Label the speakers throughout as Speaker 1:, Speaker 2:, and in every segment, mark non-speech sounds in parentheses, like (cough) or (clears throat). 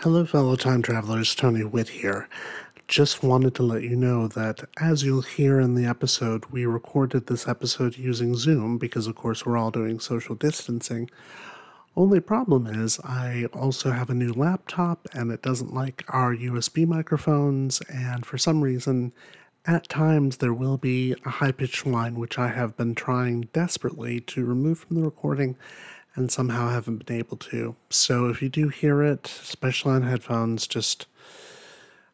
Speaker 1: Hello, fellow time travelers. Tony Whitt here. Just wanted to let you know that, as you'll hear in the episode, we recorded this episode using Zoom because, of course, we're all doing social distancing. Only problem is, I also have a new laptop and it doesn't like our USB microphones, and for some reason, at times there will be a high pitched whine which I have been trying desperately to remove from the recording and somehow haven't been able to. So if you do hear it, especially on headphones, just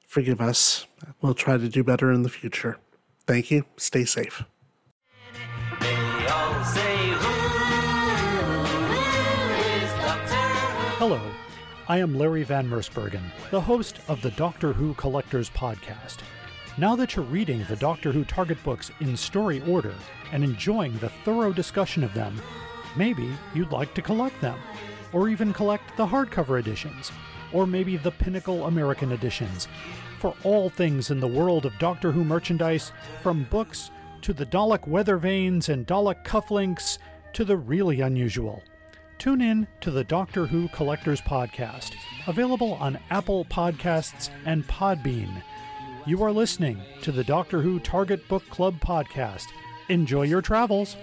Speaker 1: forgive us. We'll try to do better in the future. Thank you. Stay safe.
Speaker 2: Hello, I am Larry Van Mersbergen, the host of the Doctor Who Collectors Podcast. Now that you're reading the Doctor Who Target books in story order and enjoying the thorough discussion of them, Maybe you'd like to collect them, or even collect the hardcover editions, or maybe the Pinnacle American editions. For all things in the world of Doctor Who merchandise, from books to the Dalek weather vanes and Dalek cufflinks to the really unusual. Tune in to the Doctor Who Collectors Podcast, available on Apple Podcasts and Podbean. You are listening to the Doctor Who Target Book Club podcast. Enjoy your travels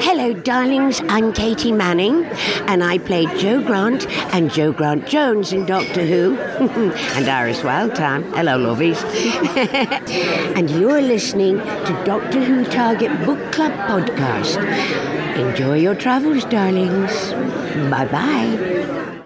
Speaker 3: Hello, darlings. I'm Katy Manning, and I played Jo Grant and Jo Grant Jones in Doctor Who, (laughs) and Iris Wildthyme. Hello, lovies. (laughs) and you're listening to Doctor Who Target Book Club podcast. Enjoy your travels, darlings. Bye bye.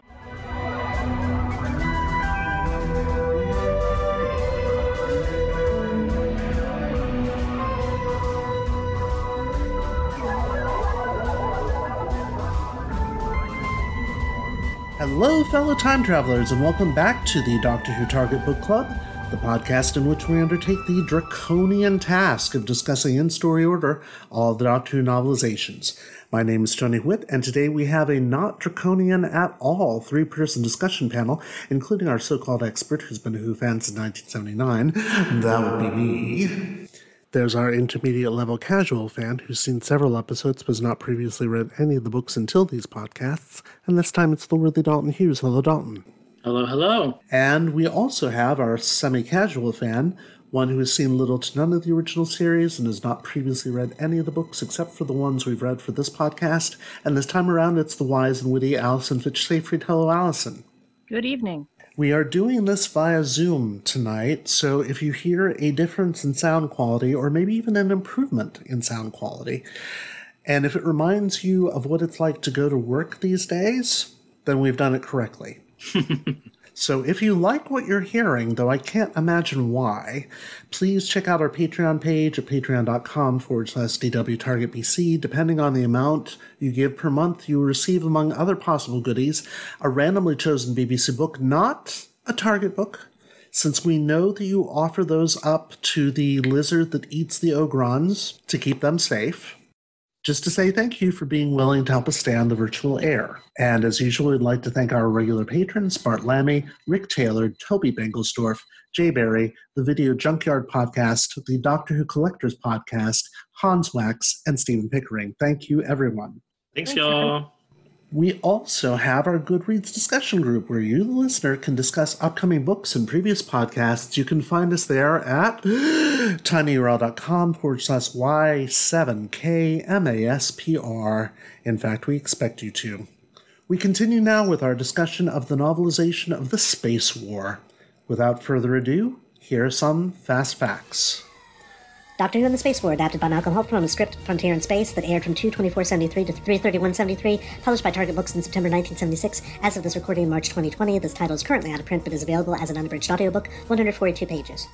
Speaker 1: Hello, fellow time travelers, and welcome back to the Doctor Who Target Book Club, the podcast in which we undertake the draconian task of discussing in story order all the Doctor Who novelizations. My name is Tony Whitt, and today we have a not draconian at all three person discussion panel, including our so called expert who's been a Who fan since 1979. That would be me. There's our intermediate level casual fan who's seen several episodes but has not previously read any of the books until these podcasts, and this time it's the worthy Dalton Hughes. Hello, Dalton.
Speaker 4: Hello, hello.
Speaker 1: And we also have our semi casual fan, one who has seen little to none of the original series and has not previously read any of the books except for the ones we've read for this podcast. And this time around, it's the wise and witty Allison Fitch Seyfried. Hello, Allison.
Speaker 5: Good evening.
Speaker 1: We are doing this via Zoom tonight, so if you hear a difference in sound quality, or maybe even an improvement in sound quality, and if it reminds you of what it's like to go to work these days, then we've done it correctly. (laughs) So if you like what you're hearing, though I can't imagine why, please check out our Patreon page at patreon.com forward slash DWTargetBC. Depending on the amount you give per month, you will receive, among other possible goodies, a randomly chosen BBC book, not a Target book, since we know that you offer those up to the lizard that eats the Ogrons to keep them safe just to say thank you for being willing to help us stay on the virtual air. And as usual, we'd like to thank our regular patrons, Bart Lammy, Rick Taylor, Toby Bengelsdorf, Jay Barry, the Video Junkyard Podcast, the Doctor Who Collectors Podcast, Hans Wax, and Stephen Pickering. Thank you, everyone.
Speaker 4: Thanks, y'all.
Speaker 1: We also have our Goodreads discussion group where you, the listener, can discuss upcoming books and previous podcasts. You can find us there at (gasps) tinyurl.com forward slash Y7KMASPR. In fact, we expect you to. We continue now with our discussion of the novelization of The Space War. Without further ado, here are some fast facts.
Speaker 6: Doctor Who and the Space War, adapted by Malcolm Hulke from the script Frontier in Space that aired from 22473 to 33173, published by Target Books in September 1976. As of this recording in March 2020, this title is currently out of print but is available as an unabridged audiobook, 142 pages.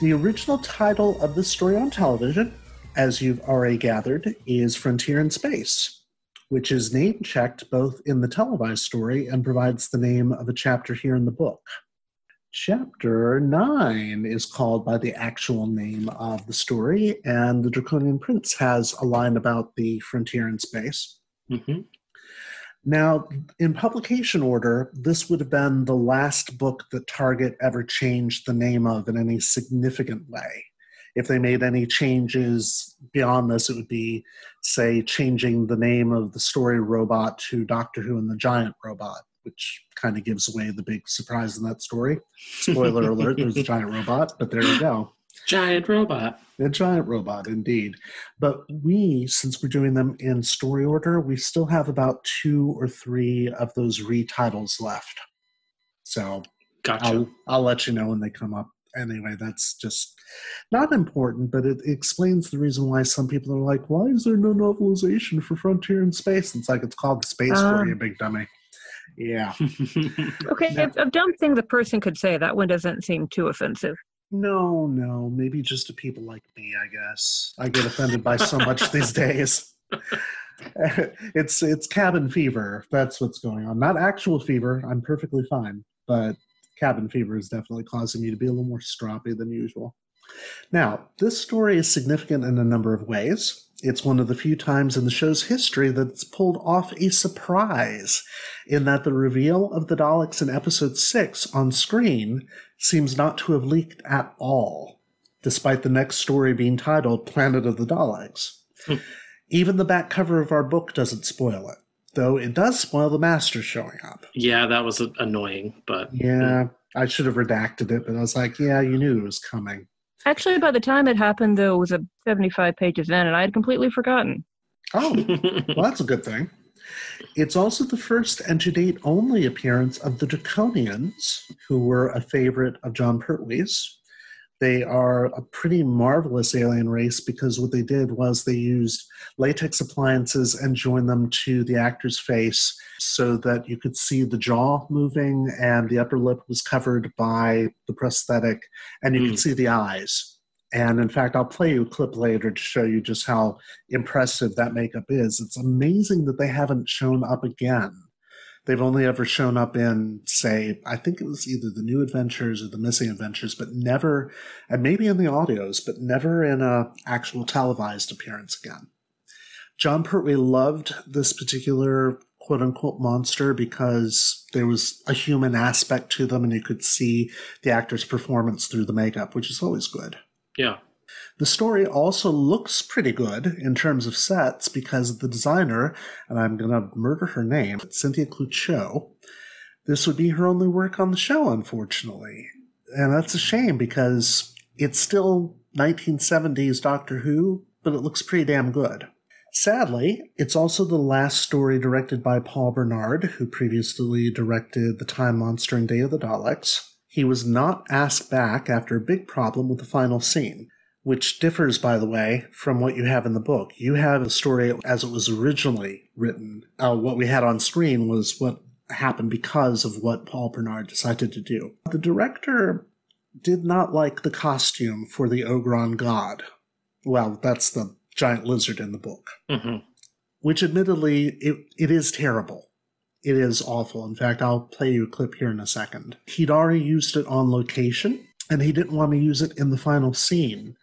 Speaker 1: The original title of the story on television, as you've already gathered, is Frontier in Space, which is name checked both in the televised story and provides the name of a chapter here in the book. Chapter 9 is called by the actual name of the story, and the Draconian Prince has a line about the frontier in space. Mm-hmm. Now, in publication order, this would have been the last book that Target ever changed the name of in any significant way. If they made any changes beyond this, it would be, say, changing the name of the story robot to Doctor Who and the Giant Robot, which kind of gives away the big surprise in that story. Spoiler (laughs) alert, there's a giant robot, but there you go.
Speaker 4: Giant robot.
Speaker 1: A giant robot, indeed. But we, since we're doing them in story order, we still have about two or three of those retitles left. So
Speaker 4: Gotcha.
Speaker 1: I'll I'll let you know when they come up. Anyway, that's just not important, but it explains the reason why some people are like, "Why is there no novelization for Frontier in Space?" It's like it's called Space for
Speaker 5: Um.
Speaker 1: you, big dummy. Yeah. (laughs)
Speaker 5: Okay,
Speaker 1: No.
Speaker 5: a, a dumb thing the person could say. That one doesn't seem too offensive.
Speaker 1: No, no, maybe just to people like me, I guess. I get offended by so much these (laughs) days. (laughs) it's it's cabin fever. That's what's going on. Not actual fever. I'm perfectly fine, but cabin fever is definitely causing me to be a little more stroppy than usual. Now, this story is significant in a number of ways. It's one of the few times in the show's history that it's pulled off a surprise, in that the reveal of the Daleks in episode 6 on screen seems not to have leaked at all, despite the next story being titled Planet of the Daleks.
Speaker 4: Hmm.
Speaker 1: Even the back cover of our book doesn't spoil it, though it does spoil the Master showing up.
Speaker 4: yeah, that was annoying, but
Speaker 1: Yeah, I should have redacted it, but I was like, yeah, you knew it was coming.
Speaker 5: Actually, by the time it happened, though, it was a 75 pages in, and I had completely forgotten.
Speaker 1: Oh, (laughs) well, that's a good thing. It's also the first and to date only appearance of the Draconians, who were a favorite of Jon Pertwee's. They are a pretty marvelous alien race because what they did was they used latex appliances and joined them to the actor's face so that you could see the jaw moving and the upper lip was covered by the prosthetic and you
Speaker 4: Hmm.
Speaker 1: could see the eyes. And in fact, I'll play you a clip later to show you just how impressive that makeup is. It's amazing that they haven't shown up again. They've only ever shown up in, say, I think it was either the New Adventures or the Missing Adventures, but never, and maybe in the audios, but never in a actual televised appearance again. Jon Pertwee loved this particular quote unquote monster because there was a human aspect to them and you could see the actor's performance through the makeup, which is always good.
Speaker 4: yeah.
Speaker 1: The story also looks pretty good in terms of sets because the designer, and I'm going to murder her name, Cynthia Clouchot, this would be her only work on the show, unfortunately. And that's a shame because it's still 1970s Doctor Who, but it looks pretty damn good. Sadly, it's also the last story directed by Paul Bernard, who previously directed The Time Monster and Day of the Daleks. He was not asked back after a big problem with the final scene which differs, by the way, from what you have in the book. You have a story as it was originally written. Uh, what we had on screen was what happened because of what Paul Bernard decided to do. The director did not like the costume for the Ogron god. Well, that's the giant lizard in the book,
Speaker 4: hmm
Speaker 1: which admittedly, it, it is terrible. It is awful. In fact, I'll play you a clip here in a second. He'd already used it on location, and he didn't want to use it in the final scene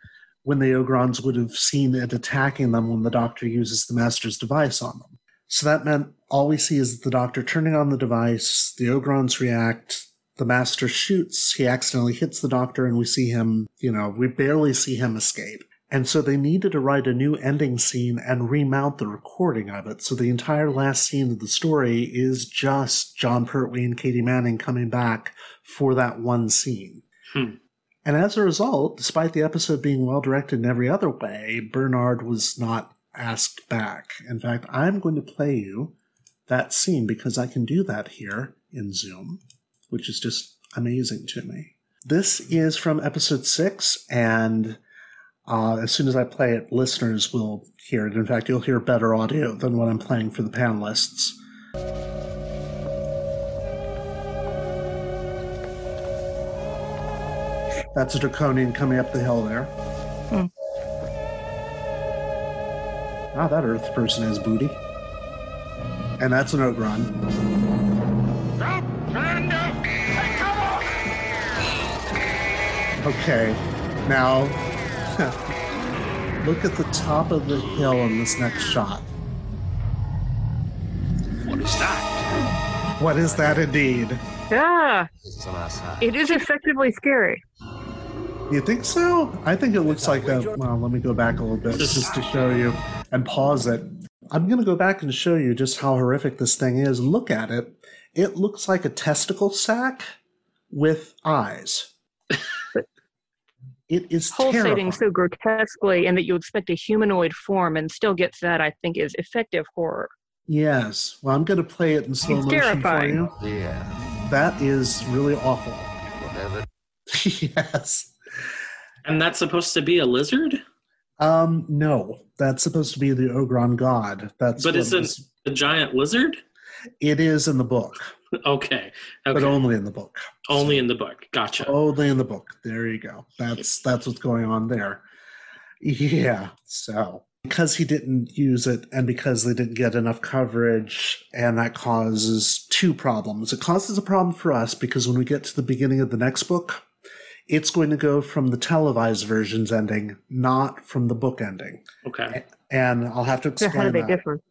Speaker 1: when the Ogrons would have seen it attacking them when the Doctor uses the Master's device on them. So that meant all we see is the Doctor turning on the device, the Ogrons react, the Master shoots, he accidentally hits the Doctor, and we see him, you know, we barely see him escape. And so they needed to write a new ending scene and remount the recording of it. So the entire last scene of the story is just Jon Pertwee and Katy Manning coming back for that one scene.
Speaker 4: Hmm.
Speaker 1: And as a result, despite the episode being well directed in every other way, Bernard was not asked back. In fact, I'm going to play you that scene because I can do that here in Zoom, which is just amazing to me. This is from episode six, and uh, as soon as I play it, listeners will hear it. In fact, you'll hear better audio than what I'm playing for the panelists. That's a draconian coming up the hill there.
Speaker 5: Hmm.
Speaker 1: Ah, that Earth person has booty. And that's an Ogron. Okay, now (laughs) look at the top of the hill in this next shot.
Speaker 7: What is that?
Speaker 1: What is that indeed?
Speaker 5: Yeah, it is effectively scary.
Speaker 1: You think so? I think it looks like a. Well, let me go back a little bit just to show you and pause it. I'm going to go back and show you just how horrific this thing is. Look at it. It looks like a testicle sack with eyes. (laughs) it is
Speaker 5: Pulsating
Speaker 1: terrifying.
Speaker 5: so grotesquely, and that you expect a humanoid form and still gets that, I think, is effective horror.
Speaker 1: Yes. Well, I'm going to play it in slow
Speaker 5: It's
Speaker 1: motion
Speaker 5: terrifying.
Speaker 1: for you. Yeah. That is really awful. (laughs) yes.
Speaker 4: And that's supposed to be a lizard?
Speaker 1: Um, no, that's supposed to be the Ogron god. That's
Speaker 4: But isn't
Speaker 1: this-
Speaker 4: a giant lizard?
Speaker 1: it is in the book,
Speaker 4: Okay.
Speaker 1: but
Speaker 4: Okay.
Speaker 1: only in the book.
Speaker 4: Only in the book. Gotcha.
Speaker 1: Only in the book. There you go. That's that's what's going on there. Yeah. So because he didn't use it and because they didn't get enough coverage and that causes two problems. It causes a problem for us because when we get to the beginning of the next book, it's going to go from the televised version's ending, not from the book ending.
Speaker 4: Okay.
Speaker 1: And I'll have to explain.
Speaker 5: So
Speaker 1: explain
Speaker 5: how do they
Speaker 1: that.
Speaker 5: differ?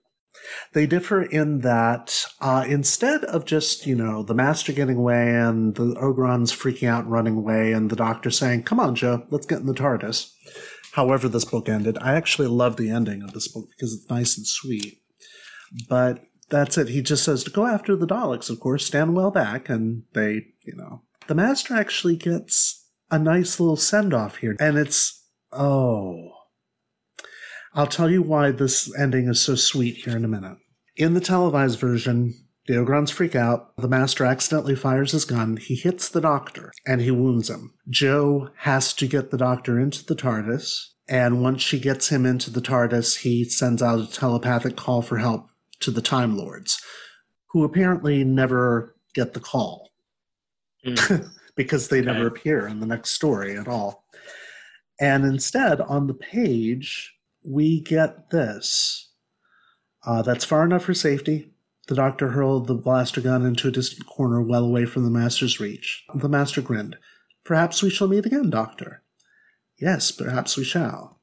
Speaker 1: They differ in that uh, instead of just, you know, the master getting away and the Ogron's freaking out and running away and the doctor saying, come on, Jo, let's get in the TARDIS. However, this book ended. I actually love the ending of this book because it's nice and sweet. But that's it. He just says to go after the Daleks, of course, stand well back, and they, you know. The master actually gets a nice little send off here. And it's, oh. I'll tell you why this ending is so sweet here in a minute. In the televised version, the Ogrons freak out. The master accidentally fires his gun. He hits the doctor and he wounds him. Jo has to get the doctor into the TARDIS. And once she gets him into the TARDIS, he sends out a telepathic call for help to the Time Lords, who apparently never get the call
Speaker 4: Mm. (laughs)
Speaker 1: because they never appear in the next story at all. And instead, on the page, we get this. Uh, that's far enough for safety. The doctor hurled the blaster gun into a distant corner well away from the master's reach. The master grinned. Perhaps we shall meet again, doctor. Yes, perhaps we shall.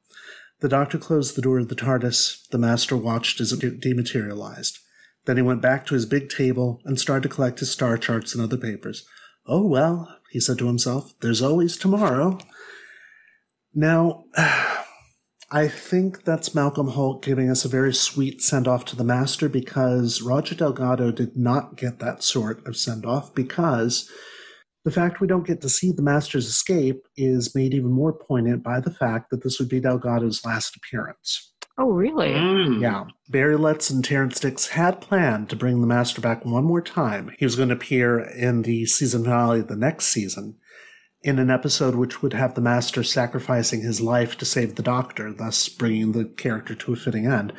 Speaker 1: The doctor closed the door of the TARDIS. The master watched as it de- dematerialized. Then he went back to his big table and started to collect his star charts and other papers. Oh, well, he said to himself, there's always tomorrow. Now, (sighs) I think that's Malcolm Hulke giving us a very sweet send off to the Master because Roger Delgado did not get that sort of send off because the fact we don't get to see the Master's escape is made even more poignant by the fact that this would be Delgado's last appearance.
Speaker 5: Oh, really?
Speaker 4: Mm.
Speaker 1: Yeah. Barry Letts and Terrance Dicks had planned to bring the Master back one more time. He was going to appear in the season finale of the next season in an episode which would have the Master sacrificing his life to save the Doctor, thus bringing the character to a fitting end.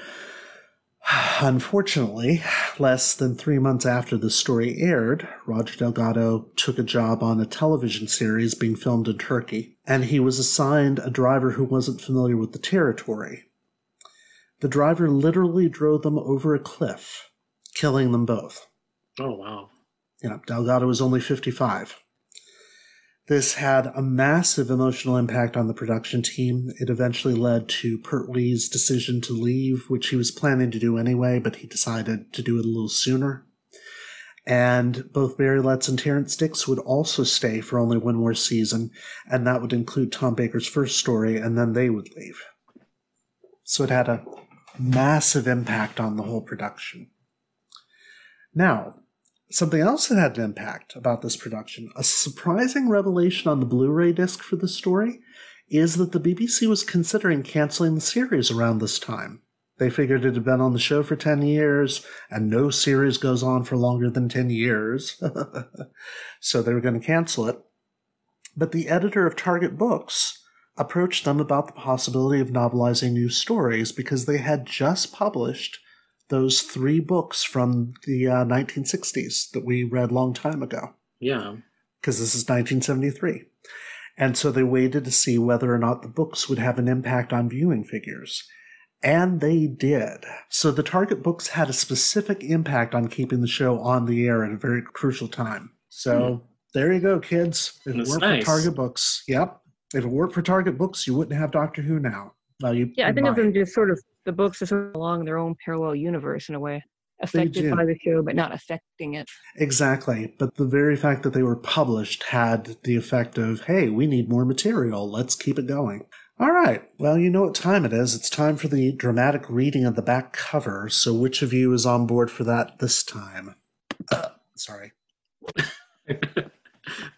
Speaker 1: (sighs) Unfortunately, less than three months after the story aired, Roger Delgado took a job on a television series being filmed in Turkey, and he was assigned a driver who wasn't familiar with the territory. The driver literally drove them over a cliff, killing them both.
Speaker 4: Oh, wow.
Speaker 1: You know, Delgado was only 55. This had a massive emotional impact on the production team. It eventually led to Pertwee's decision to leave, which he was planning to do anyway, but he decided to do it a little sooner. And both Barry Letts and Terrance Dicks would also stay for only one more season, and that would include Tom Baker's first story, and then they would leave. So it had a massive impact on the whole production. Now, something else that had an impact about this production, a surprising revelation on the Blu ray disc for the story, is that the BBC was considering canceling the series around this time. They figured it had been on the show for 10 years, and no series goes on for longer than 10 years. (laughs) so they were going to cancel it. But the editor of Target Books approached them about the possibility of novelizing new stories because they had just published those three books from the uh, 1960s that we read long time ago.
Speaker 4: Yeah.
Speaker 1: because this is 1973 and so they waited to see whether or not the books would have an impact on viewing figures. And they did. So the target books had a specific impact on keeping the show on the air at a very crucial time. So there you go kids. It weren't
Speaker 4: nice.
Speaker 1: for target books. Yep if it weren't for target books you wouldn't have doctor who now well, you,
Speaker 5: Yeah, I
Speaker 1: you
Speaker 5: think of them just sort of the books as sort of along their own parallel universe in a way. affected by the show, but not affecting it.
Speaker 1: Exactly. But the very fact that they were published had the effect of, hey, we need more material. Let's keep it going. All right. Well, you know what time it is. It's time for the dramatic reading of the back cover. So, which of you is on board for that this time? Uh, sorry. (laughs)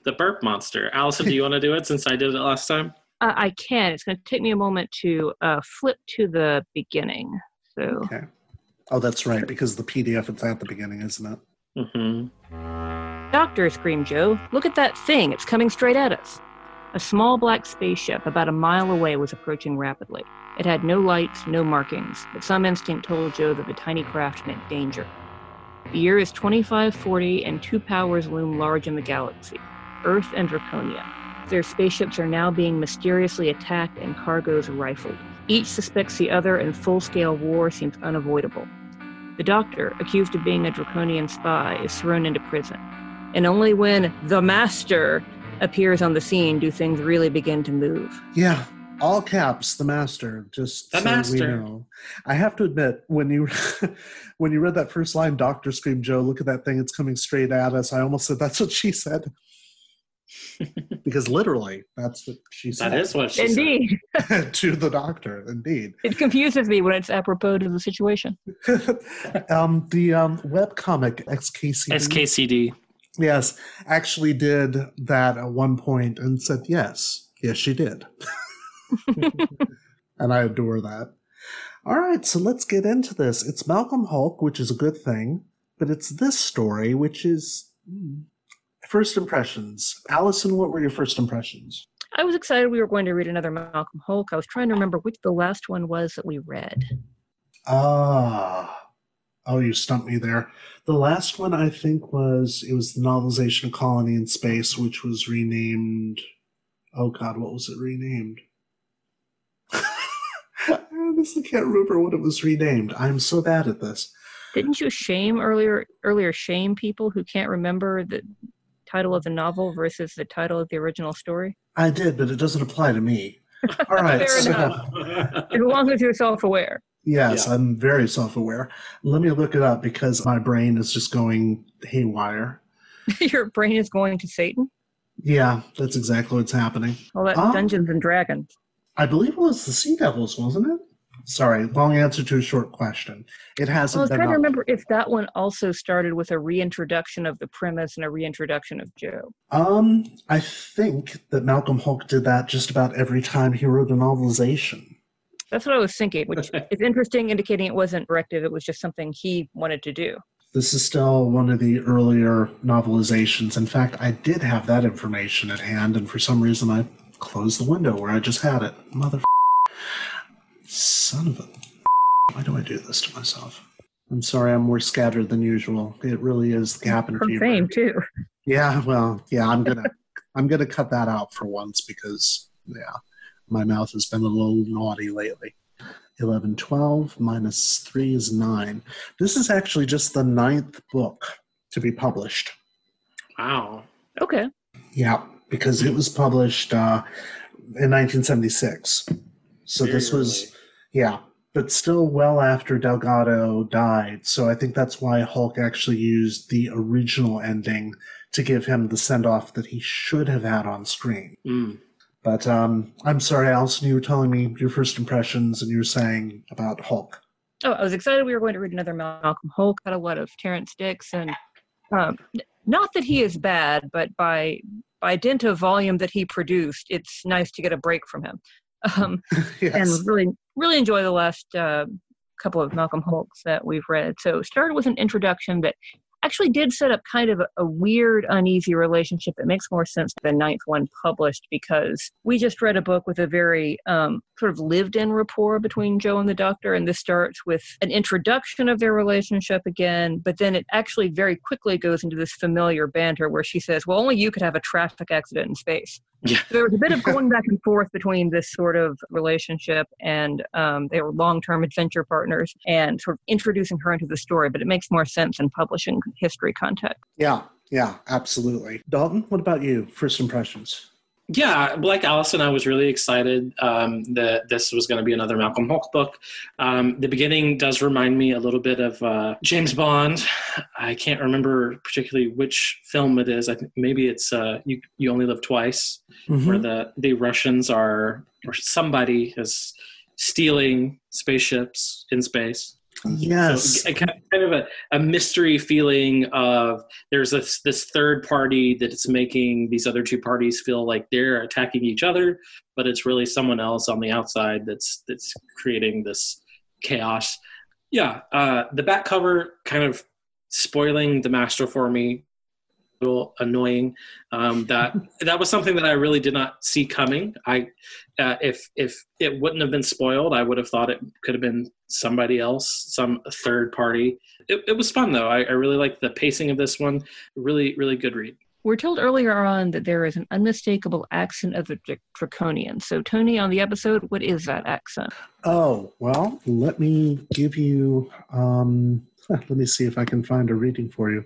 Speaker 4: the burp monster. Allison, do you want to do it since I did it last time?
Speaker 5: Uh, I can. It's going to take me a moment to uh, flip to the beginning. So,
Speaker 1: Okay. Oh, that's right, because the PDF it's at the beginning, isn't it?
Speaker 4: Mm-hmm.
Speaker 5: Doctor, screamed Jo, look at that thing. It's coming straight at us. A small black spaceship about a mile away was approaching rapidly. It had no lights, no markings, but some instinct told Jo that the tiny craft meant danger. The year is 2540, and two powers loom large in the galaxy Earth and Draconia. Their spaceships are now being mysteriously attacked and cargoes rifled. Each suspects the other, and full scale war seems unavoidable. The doctor, accused of being a Draconian spy, is thrown into prison. And only when the Master appears on the scene do things really begin to move.
Speaker 1: Yeah. All caps, the master. Just
Speaker 4: The
Speaker 1: so we know. I have to admit, when you (laughs) when you read that first line, Doctor Scream Jo, look at that thing, it's coming straight at us. I almost said that's what she said. (laughs) because literally, that's what she said.
Speaker 4: That is what she
Speaker 5: Indeed. (laughs)
Speaker 1: to the doctor, indeed.
Speaker 5: It confuses me when it's apropos to the situation.
Speaker 1: um, the um, webcomic XKCD,
Speaker 4: said. SKCD.
Speaker 1: yes, actually did that at one point and said yes, yes, she did, (laughs) and I adore that. All right, so let's get into this. It's Malcolm Hulke, which is a good thing, but it's this story, which is hmm, first impressions. Allison, what were your first impressions?
Speaker 5: I was excited we were going to read another Malcolm Hulke. I was trying to remember which the last one was that we read.
Speaker 1: Ah. Oh, you stumped me there. The last one I think was it was the novelization of Colony in Space, which was renamed. Oh God, what was it renamed? I honestly can't remember what it was renamed. I'm so bad at this.
Speaker 5: Didn't you shame earlier earlier shame people who can't remember the title of the novel versus the title of the original story?
Speaker 1: I did, but it doesn't apply to me. (laughs) All right.
Speaker 5: Fair
Speaker 1: so-
Speaker 5: enough. (laughs) As long as you're self aware.
Speaker 1: Yes,
Speaker 4: Yeah.
Speaker 1: I'm very self aware. Let me look it up because my brain is just going haywire. (laughs)
Speaker 5: Your brain is going to Satan.
Speaker 1: Yeah, that's exactly what's happening.
Speaker 5: All that
Speaker 1: Ah.
Speaker 5: Dungeons and Dragons.
Speaker 1: I believe it was the Sea Devils, wasn't it? Sorry, long answer to a short question. It hasn't
Speaker 5: I
Speaker 1: was
Speaker 5: trying to remember if that one also started with a reintroduction of the premise and a reintroduction of Jo.
Speaker 1: Um, I think that Malcolm Hulke did that just about every time he wrote a novelization.
Speaker 5: That's what I was thinking, which (laughs) is interesting, indicating it wasn't directive. It was just something he wanted to do.
Speaker 1: This is still one of the earlier novelizations. In fact, I did have that information at hand, and for some reason I closed the window where I just had it. Mother. Son of a. (laughs) Why do I do this to myself? I'm sorry, I'm more scattered than usual. It really is the cabin
Speaker 5: From
Speaker 1: fever.
Speaker 5: fame, too.
Speaker 1: Yeah, well, yeah, I'm gonna (laughs) I'm gonna cut that out for once because yeah, my mouth has been a little naughty lately. 11, 12 minus 3 is 9. This is actually just the ninth book to be published.
Speaker 4: wow.
Speaker 5: Okay.
Speaker 1: Yeah, because it was published uh, in 1976. So this
Speaker 4: Very
Speaker 1: was, yeah, but still well after Delgado died. So I think that's why Hulke actually used the original ending to give him the send off that he should have had on screen.
Speaker 4: Mm.
Speaker 1: But um, I'm sorry, Allison, you were telling me your first impressions and you were saying about Hulke.
Speaker 5: Oh, I was excited we were going to read another Malcolm Hulke. Got a lot of Terrance Dicks, and um, not that he is bad, but by by dint of volume that he produced, it's nice to get a break from him. Um, (laughs)
Speaker 1: yes.
Speaker 5: and really really enjoy the last uh, couple of Malcolm Hulkes that we've read. So started with an introduction that actually did set up kind of a, a weird, uneasy relationship that makes more sense the ninth one published because we just read a book with a very um, sort of lived-in rapport between Jo and the Doctor, and this starts with an introduction of their relationship again, but then it actually very quickly goes into this familiar banter where she says, "Well, only you could have a traffic accident in space."
Speaker 4: Yeah.
Speaker 5: there was a bit of (laughs) going back and forth between this sort of relationship and um, they were long-term adventure partners and sort of introducing her into the story but it makes more sense in publishing history context
Speaker 1: Yeah, yeah, absolutely. Dalton, what about you? First impressions?
Speaker 4: Yeah, like Allison, I was really excited um, that this was going to be another Malcolm Hulke book. Um, the beginning does remind me a little bit of uh, James Bond. I can't remember particularly which film it is. I think maybe it's uh, you, you Only Live Twice,
Speaker 1: Mm-hmm.
Speaker 4: where the, the Russians are, or somebody is stealing spaceships in space.
Speaker 1: Yes.
Speaker 4: So, kind of a, a mystery feeling of there's this this third party that it's making these other two parties feel like they're attacking each other, but it's really someone else on the outside that's that's creating this chaos. Yeah, uh, the back cover kind of spoiling the master for me. A little annoying. Um, that (laughs) that was something that I really did not see coming. I uh, if if it wouldn't have been spoiled, I would have thought it could have been somebody else, some third party. It, it was fun though. I, I really liked the pacing of this one. Really, really good read.
Speaker 5: We're told earlier on that there is an unmistakable accent of the Dr- Draconian. So, Tony, on the episode, what is that accent?
Speaker 1: Oh, well, let me give you. Um, (laughs) let me see if I can find a reading for you.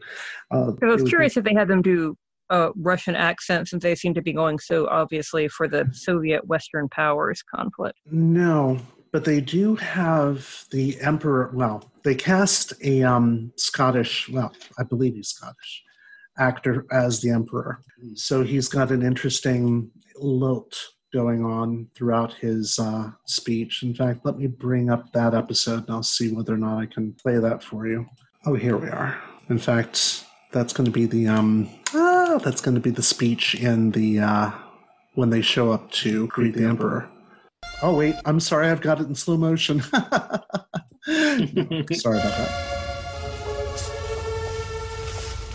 Speaker 1: Uh,
Speaker 5: 'Cause I was
Speaker 1: it would
Speaker 5: curious if they had them do a Russian accent since they seem to be going so obviously for the (laughs) Soviet Western powers conflict.
Speaker 1: no, but they do have the emperor. Well, they cast a um, Scottish. Well, I believe he's Scottish actor as the emperor. So he's got an interesting lilt going on throughout his uh, speech. In fact, let me bring up that episode and I'll see whether or not I can play that for you. Oh, here we are. In fact, that's going to be the um ah, that's going to be the speech in the uh when they show up to greet the emperor. Oh wait, I'm sorry, I've got it in slow motion. (laughs) sorry about that.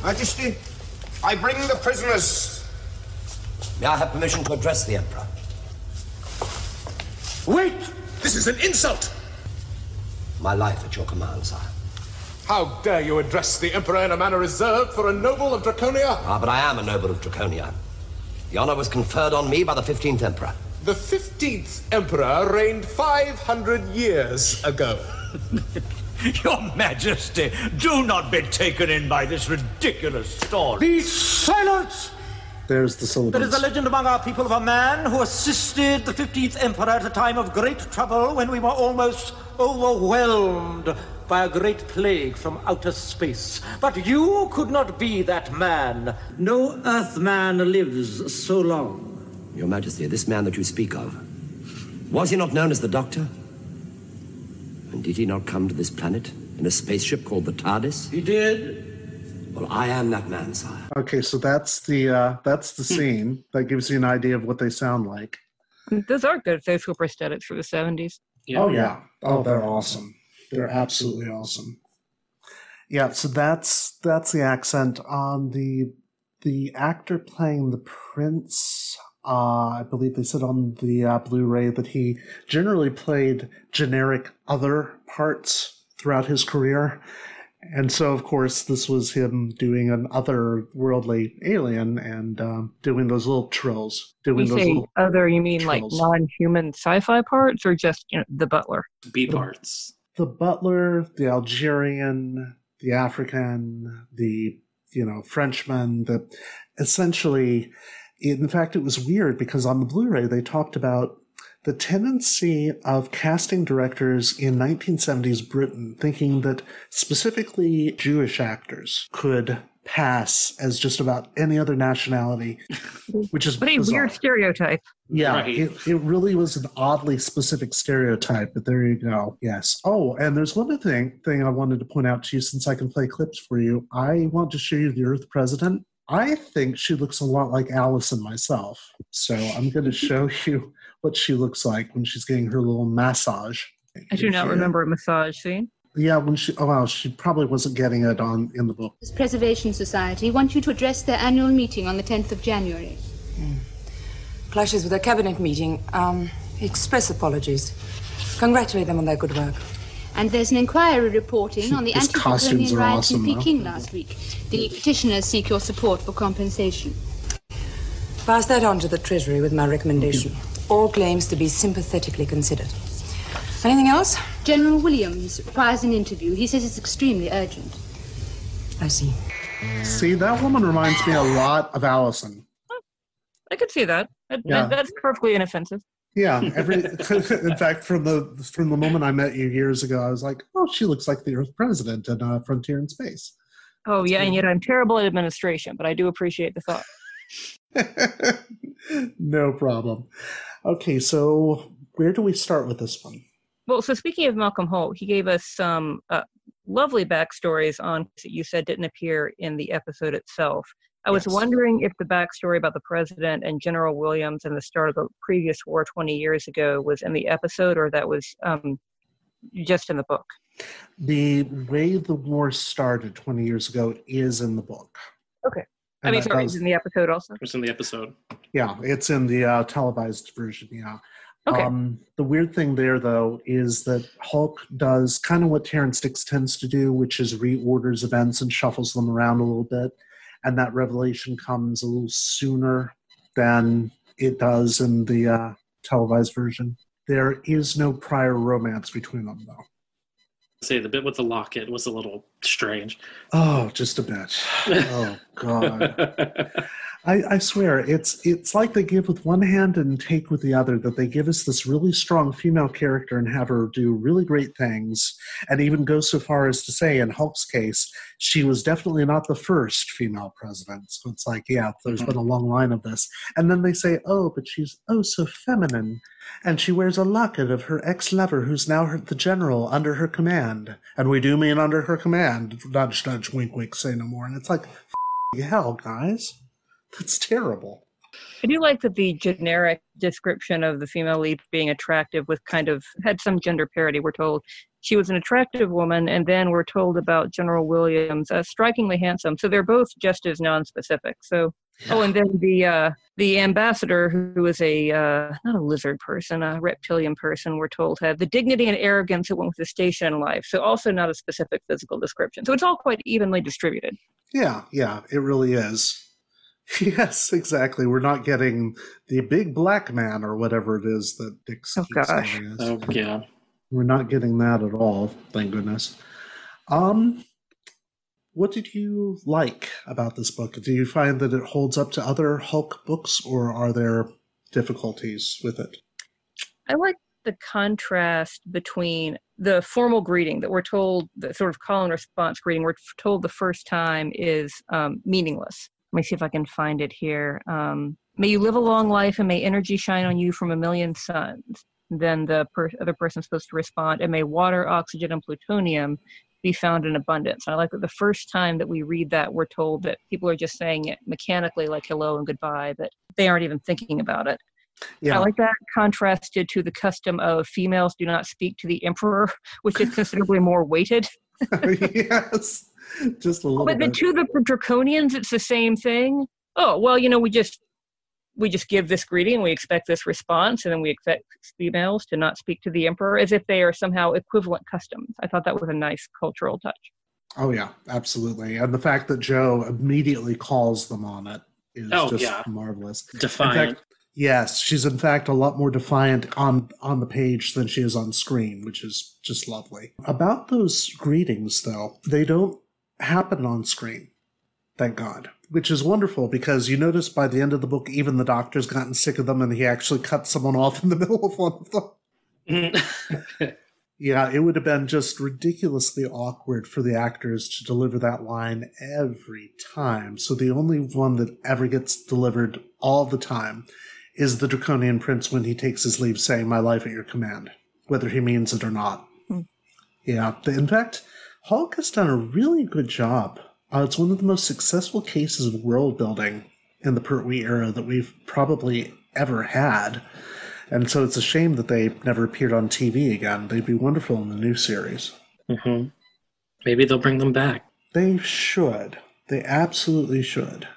Speaker 8: Majesty, I bring the prisoners.
Speaker 9: May I have permission to address the Emperor?
Speaker 8: Wait! This is an insult!
Speaker 9: My life at your command, sire.
Speaker 8: How dare you address the Emperor in a manner reserved for a noble of Draconia?
Speaker 9: Ah, but I am a noble of Draconia. The honor was conferred on me by the 15th Emperor.
Speaker 8: The 15th Emperor reigned 500 years ago. (laughs)
Speaker 10: Your Majesty, do not be taken in by this ridiculous story.
Speaker 11: Be silent!
Speaker 1: There's the soldier.
Speaker 11: There is
Speaker 1: syllables.
Speaker 11: a legend among our people of a man who assisted the 15th Emperor at a time of great trouble when we were almost overwhelmed by a great plague from outer space. But you could not be that man. No Earthman lives so long.
Speaker 9: Your Majesty, this man that you speak of, was he not known as the Doctor? And did he not come to this planet in a spaceship called the TARDIS?
Speaker 11: He did.
Speaker 9: Well, I am that man, sire.
Speaker 1: Okay, so that's the uh that's the scene. That gives you an idea of what they sound like.
Speaker 5: Those are good facial prosthetics for the 70s.
Speaker 1: Oh yeah. Oh, they're awesome. They're absolutely awesome. Yeah, so that's that's the accent on the the actor playing the prince. Uh, I believe they said on the uh, Blu-ray that he generally played generic other parts throughout his career, and so of course this was him doing an otherworldly alien and um, doing those little trills, doing
Speaker 5: You
Speaker 1: those
Speaker 5: say
Speaker 1: little
Speaker 5: other, you mean like non-human sci-fi parts, or just you know the butler?
Speaker 4: B parts.
Speaker 1: the butler, the Algerian, the African, the you know Frenchman. The essentially, in fact, it was weird because on the Blu-ray they talked about the tendency of casting directors in 1970s Britain thinking that specifically Jewish actors could pass as just about any other nationality, (laughs) which is
Speaker 5: What a
Speaker 1: bizarre.
Speaker 5: weird stereotype.
Speaker 1: Yeah,
Speaker 4: Right.
Speaker 1: it, it really was an oddly specific stereotype, but there you go. Yes. Oh, and there's one other thing thing I wanted to point out to you since I can play clips for you. I want to show you the Earth President. I think she looks a lot like Allison myself. So I'm going (laughs) to show you what she looks like when she's getting her little massage.
Speaker 5: I do not
Speaker 1: Yeah.
Speaker 5: remember a massage scene.
Speaker 1: Yeah, when she oh well, she probably wasn't getting it on in the book.
Speaker 12: Preservation Society want you to address their annual meeting on the 10th of January.
Speaker 13: Clashes with their cabinet meeting. Um, express apologies. Congratulate them on their good work.
Speaker 12: And there's an inquiry reporting on the
Speaker 1: His costumes
Speaker 12: anti-draconian
Speaker 1: are
Speaker 12: riots
Speaker 1: awesome,
Speaker 12: in
Speaker 1: though.
Speaker 12: Peking last week. The petitioners seek your support for compensation.
Speaker 13: Pass that on to the Treasury with my recommendation. All claims to be sympathetically considered. Anything else?
Speaker 12: General Williams requires an interview. He says it's extremely urgent.
Speaker 13: I see.
Speaker 1: See, that woman reminds me a lot of Allison.
Speaker 5: I could see that. that
Speaker 1: Yeah.
Speaker 5: That's perfectly inoffensive.
Speaker 1: Yeah, every (laughs) in fact, from the from the moment I met you years ago, I was like, "Oh, she looks like the Earth President in uh, Frontier in Space."
Speaker 5: Oh yeah, and yet I'm terrible at administration, but I do appreciate the thought. (laughs)
Speaker 1: no problem. Okay, so where do we start with this one?
Speaker 5: Well, so speaking of Malcolm Hulke, he gave us some uh, lovely backstories on that you said didn't appear in the episode itself. I was
Speaker 1: Yes.
Speaker 5: wondering if the backstory about the president and General Williams and the start of the previous war 20 years ago was in the episode or that was um, just in the book.
Speaker 1: The way the war started 20 years ago is in the book.
Speaker 5: Okay. I mean, sorry,
Speaker 1: does-
Speaker 5: it's in the episode also.
Speaker 4: It's in the episode.
Speaker 1: Yeah, it's in the uh, televised version. Yeah.
Speaker 5: Okay.
Speaker 1: Um, the weird thing there, though, is that Hulke does kind of what Terrance Dicks tends to do, which is reorders events and shuffles them around a little bit. And that revelation comes a little sooner than it does in the uh, televised version. There is no prior romance between them, though.
Speaker 4: Say the bit with the locket was a little strange.
Speaker 1: Oh, just a bit. (laughs) Oh, God. (laughs) I, I swear, it's it's like they give with one hand and take with the other. That they give us this really strong female character and have her do really great things, and even go so far as to say, in Hulke's case, she was definitely not the first female president. So it's like, yeah, there's mm-hmm. been a long line of this. And then they say, oh, but she's oh so feminine, and she wears a locket of her ex-lover, who's now her, the general under her command, and we do mean under her command. Nudge, nudge, wink, wink, say no more. And it's like, hell, guys. That's terrible.
Speaker 5: I do like that the generic description of the female lead being attractive with kind of had some gender parity. We're told she was an attractive woman, and then we're told about General Williams, uh, strikingly handsome. So they're both just as non-specific. So, oh, and then the uh, the ambassador, who was a uh, not a lizard person, a reptilian person, we're told had the dignity and arrogance that went with the station in life. So also not a specific physical description. So it's all quite evenly distributed.
Speaker 1: Yeah, yeah, it really is. (laughs) Yes, exactly. We're not getting the big black man or whatever it is that Dicks
Speaker 5: Oh,
Speaker 1: keeps
Speaker 5: gosh.
Speaker 1: saying is.
Speaker 4: Oh yeah.
Speaker 1: We're not getting that at all, thank goodness. Um what did you like about this book? Do you find that it holds up to other Hulke books or are there difficulties with it?
Speaker 5: I like the contrast between the formal greeting that we're told, the sort of call and response greeting, we're told the first time is um, meaningless. Let me see if I can find it here. Um, may you live a long life and may energy shine on you from a million suns. Then the per- other person's supposed to respond, and may water, oxygen, and plutonium be found in abundance. And I like that the first time that we read that, we're told that people are just saying it mechanically, like hello and goodbye, but they aren't even thinking about it.
Speaker 1: Yeah.
Speaker 5: I like that contrasted to the custom of females do not speak to the emperor, (laughs) which is considerably more weighted. (laughs)
Speaker 1: yes. Just a little
Speaker 5: But then
Speaker 1: bit.
Speaker 5: to the draconians, it's the same thing. Oh well, you know, we just we just give this greeting, we expect this response, and then we expect females to not speak to the emperor as if they are somehow equivalent customs. I thought that was a nice cultural touch.
Speaker 1: Oh yeah, absolutely. And the fact that Jo immediately calls them on it is
Speaker 4: Oh,
Speaker 1: just
Speaker 4: yeah.
Speaker 1: marvelous. In
Speaker 4: Defiant.
Speaker 1: fact, yes, she's in fact a lot more defiant on on the page than she is on screen, which is just lovely. About those greetings though, they don't happen on screen. Thank God. Which is wonderful because you notice by the end of the book, even the doctor's gotten sick of them and he actually cuts someone off in the (laughs) middle of one of them. (laughs) Yeah, it would have been just ridiculously awkward for the actors to deliver that line every time. So the only one that ever gets delivered all the time is the Draconian Prince when he takes his leave saying, My life at your command, whether he means it or not.
Speaker 5: Hmm.
Speaker 1: Yeah, in fact, Hulke has done a really good job. Uh, it's one of the most successful cases of world building in the Pertwee era that we've probably ever had. And so it's a shame that they never appeared on TV again. They'd be wonderful in the new series.
Speaker 4: hmm Maybe they'll bring them back.
Speaker 1: They should. They absolutely should.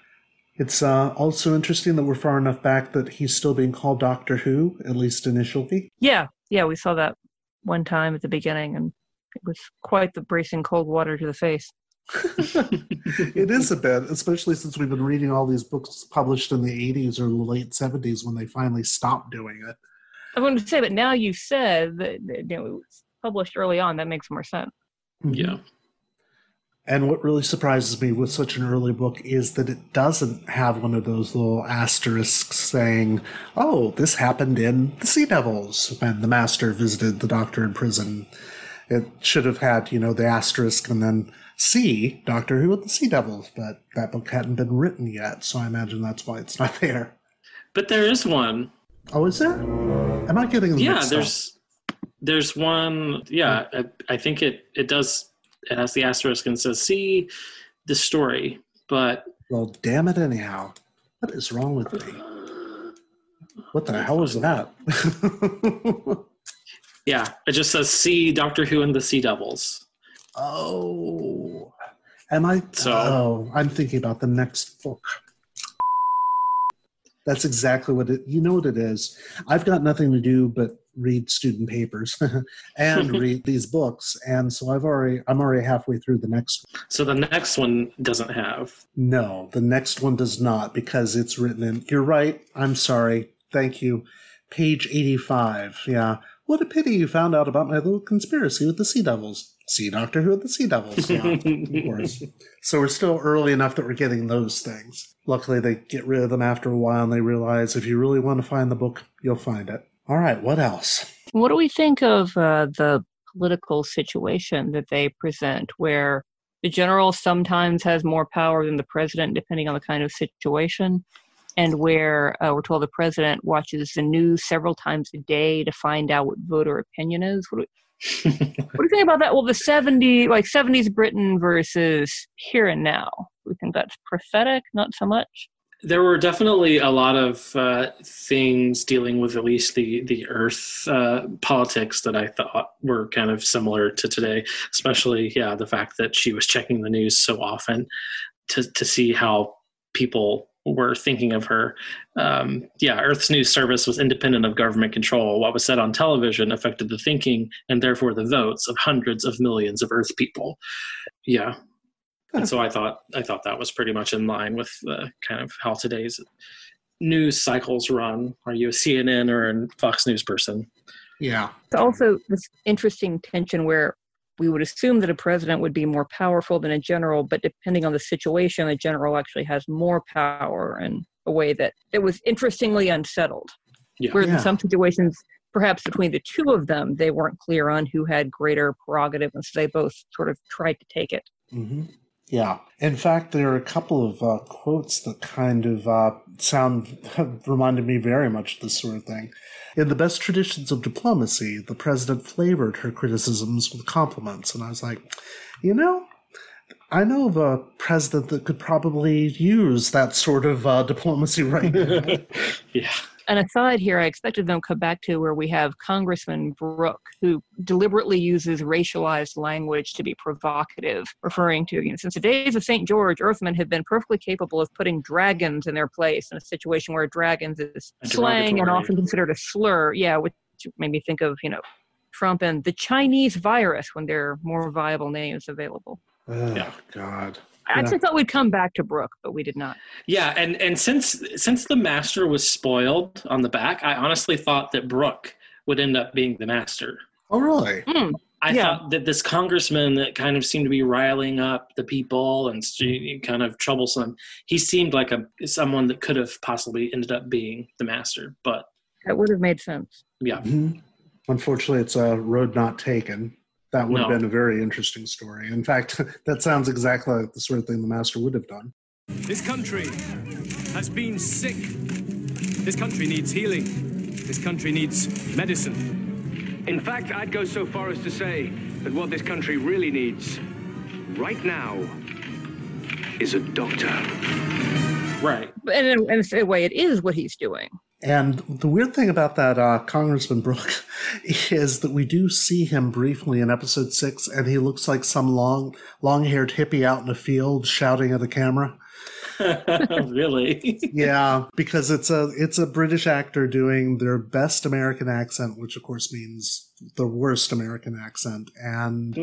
Speaker 1: It's uh, also interesting that we're far enough back that he's still being called Doctor Who, at least initially.
Speaker 5: Yeah, yeah, we saw that one time at the beginning, and it was quite the bracing cold water to the face. (laughs)
Speaker 1: it is a bit, especially since we've been reading all these books published in the 80s or the late 70s when they finally stopped doing it.
Speaker 5: I wanted to say, but now you've said that, that, you know, it was published early on. That makes more sense.
Speaker 4: Yeah.
Speaker 1: And what really surprises me with such an early book is that it doesn't have one of those little asterisks saying, oh, this happened in the Sea Devils when the master visited the doctor in prison. It should have had, you know, the asterisk and then see Doctor Who with the Sea Devils, but that book hadn't been written yet, so I imagine that's why it's not (laughs) there.
Speaker 4: But there is one.
Speaker 1: Oh, is there? Am I getting
Speaker 4: Yeah, there's there's one. Yeah, I, I think it it does. It has the asterisk and says see the story, but?
Speaker 1: Well, damn it, anyhow. What is wrong with me? What the hell was that? (laughs)
Speaker 4: yeah, it just says see Doctor Who and the Sea Devils.
Speaker 1: Oh. Am I?
Speaker 4: So-
Speaker 1: oh, I'm thinking about the next book. That's exactly what it. You know what it is. I've got nothing to do but read student papers (laughs) and (laughs) read these books, and so I've already. I'm already halfway through the next. one.
Speaker 4: So the next one doesn't have.
Speaker 1: No, the next one does not because it's written in. You're right. I'm sorry. Thank you. Page 85. Yeah. What a pity you found out about my little conspiracy with the Sea Devils. See Doctor Who the Sea Devils. Yeah, of (laughs) course. So we're still early enough that we're getting those things. Luckily, they get rid of them after a while and they realize if you really want to find the book, you'll find it. All right, what else?
Speaker 5: What do we think of uh, the political situation that they present, where the general sometimes has more power than the president, depending on the kind of situation, and where uh, we're told the president watches the news several times a day to find out what voter opinion is? What do, we, (laughs) what do you think about that? Well, the 70, like 70s Britain versus here and now. We think that's prophetic, not so much.
Speaker 4: There were definitely a lot of uh, things dealing with at least the the Earth uh, politics that I thought were kind of similar to today. Especially, yeah, the fact that she was checking the news so often to to see how people were thinking of her. Um, yeah, Earth's news service was independent of government control. What was said on television affected the thinking and therefore the votes of hundreds of millions of Earth people. Yeah, and so I thought I thought that was pretty much in line with the kind of how today's news cycles run. Are you a CNN or a Fox News person?
Speaker 1: Yeah.
Speaker 5: It's also this interesting tension where we would assume that a president would be more powerful than a general, but depending on the situation, a general actually has more power in a way that it was interestingly unsettled.
Speaker 4: Yeah.
Speaker 5: Where
Speaker 1: Yeah.
Speaker 5: in some situations, perhaps between the two of them, they weren't clear on who had greater prerogative, and so they both sort of tried to take it.
Speaker 1: hmm Yeah. In fact, there are a couple of uh, quotes that kind of uh, sound reminded me very much of this sort of thing. In the best traditions of diplomacy, the president flavored her criticisms with compliments. And I was like, you know, I know of a president that could probably use that sort of uh, diplomacy right now. (laughs)
Speaker 4: yeah.
Speaker 5: An aside here, I expected them to come back to where we have Congressman Brooke, who deliberately uses racialized language to be provocative, referring to, you know, since the days of St. George, Earthmen have been perfectly capable of putting dragons in their place in a situation where dragons is
Speaker 4: A
Speaker 5: slang and often considered a slur. Yeah, which made me think of, you know, Trump and the Chinese virus when there are more viable names available.
Speaker 1: oh,
Speaker 4: Yeah.
Speaker 1: God.
Speaker 5: I actually thought we'd come back to Brooke, but we did not.
Speaker 4: Yeah, and and since since the master was spoiled on the back, I honestly thought that Brooke would end up being the master.
Speaker 1: Oh, really?
Speaker 5: Hmm.
Speaker 4: I
Speaker 5: Yeah.
Speaker 4: thought that this congressman that kind of seemed to be riling up the people and kind of troublesome, he seemed like a someone that could have possibly ended up being the master. But
Speaker 5: That would have made sense.
Speaker 4: yeah,
Speaker 1: Mhm. Unfortunately, it's a road not taken. That would have been a very interesting story. In fact, (laughs) that sounds exactly like the sort of thing the master would have done.
Speaker 14: This country has been sick. This country needs healing. This country needs medicine.
Speaker 7: In fact, I'd go so far as to say that what this country really needs right now is a doctor.
Speaker 4: right.
Speaker 5: And in, in a way, it is what he's doing.
Speaker 1: And the weird thing about that uh, Congressman Brooke (laughs) is that we do see him briefly in episode six, and he looks like some long, long-haired hippie out in a field shouting at a camera. (laughs)
Speaker 4: really? (laughs)
Speaker 1: yeah, because it's a it's a British actor doing their best American accent, which of course means the worst American accent, and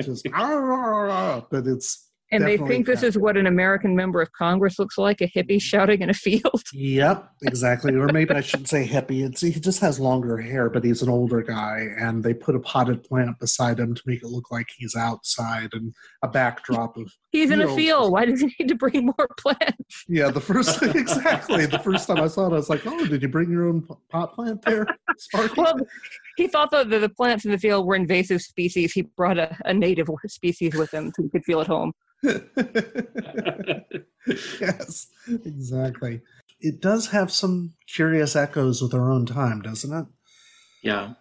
Speaker 1: just but it's
Speaker 5: And they think this is what an American member of Congress looks like a hippie (laughs) shouting in a field.
Speaker 1: Yep, exactly. or maybe I shouldn't say (laughs) hippie. It's, he just has longer hair, but he's an older guy, and they put a potted plant beside him to make it look like he's outside and a backdrop of.
Speaker 5: He's in a
Speaker 1: fields.
Speaker 5: field. Why does he need to bring more (laughs) plants?
Speaker 1: Yeah, the first (laughs) exactly the first time I saw it, I was like, "Oh, did you bring your own pot plant there, (laughs) Sparky?"
Speaker 5: Well, he thought that the, the plants in the field were invasive species. He brought a, a native species with him so he could feel at home.
Speaker 1: yes, exactly. It does have some curious echoes with our own time, doesn't it?
Speaker 4: Yeah.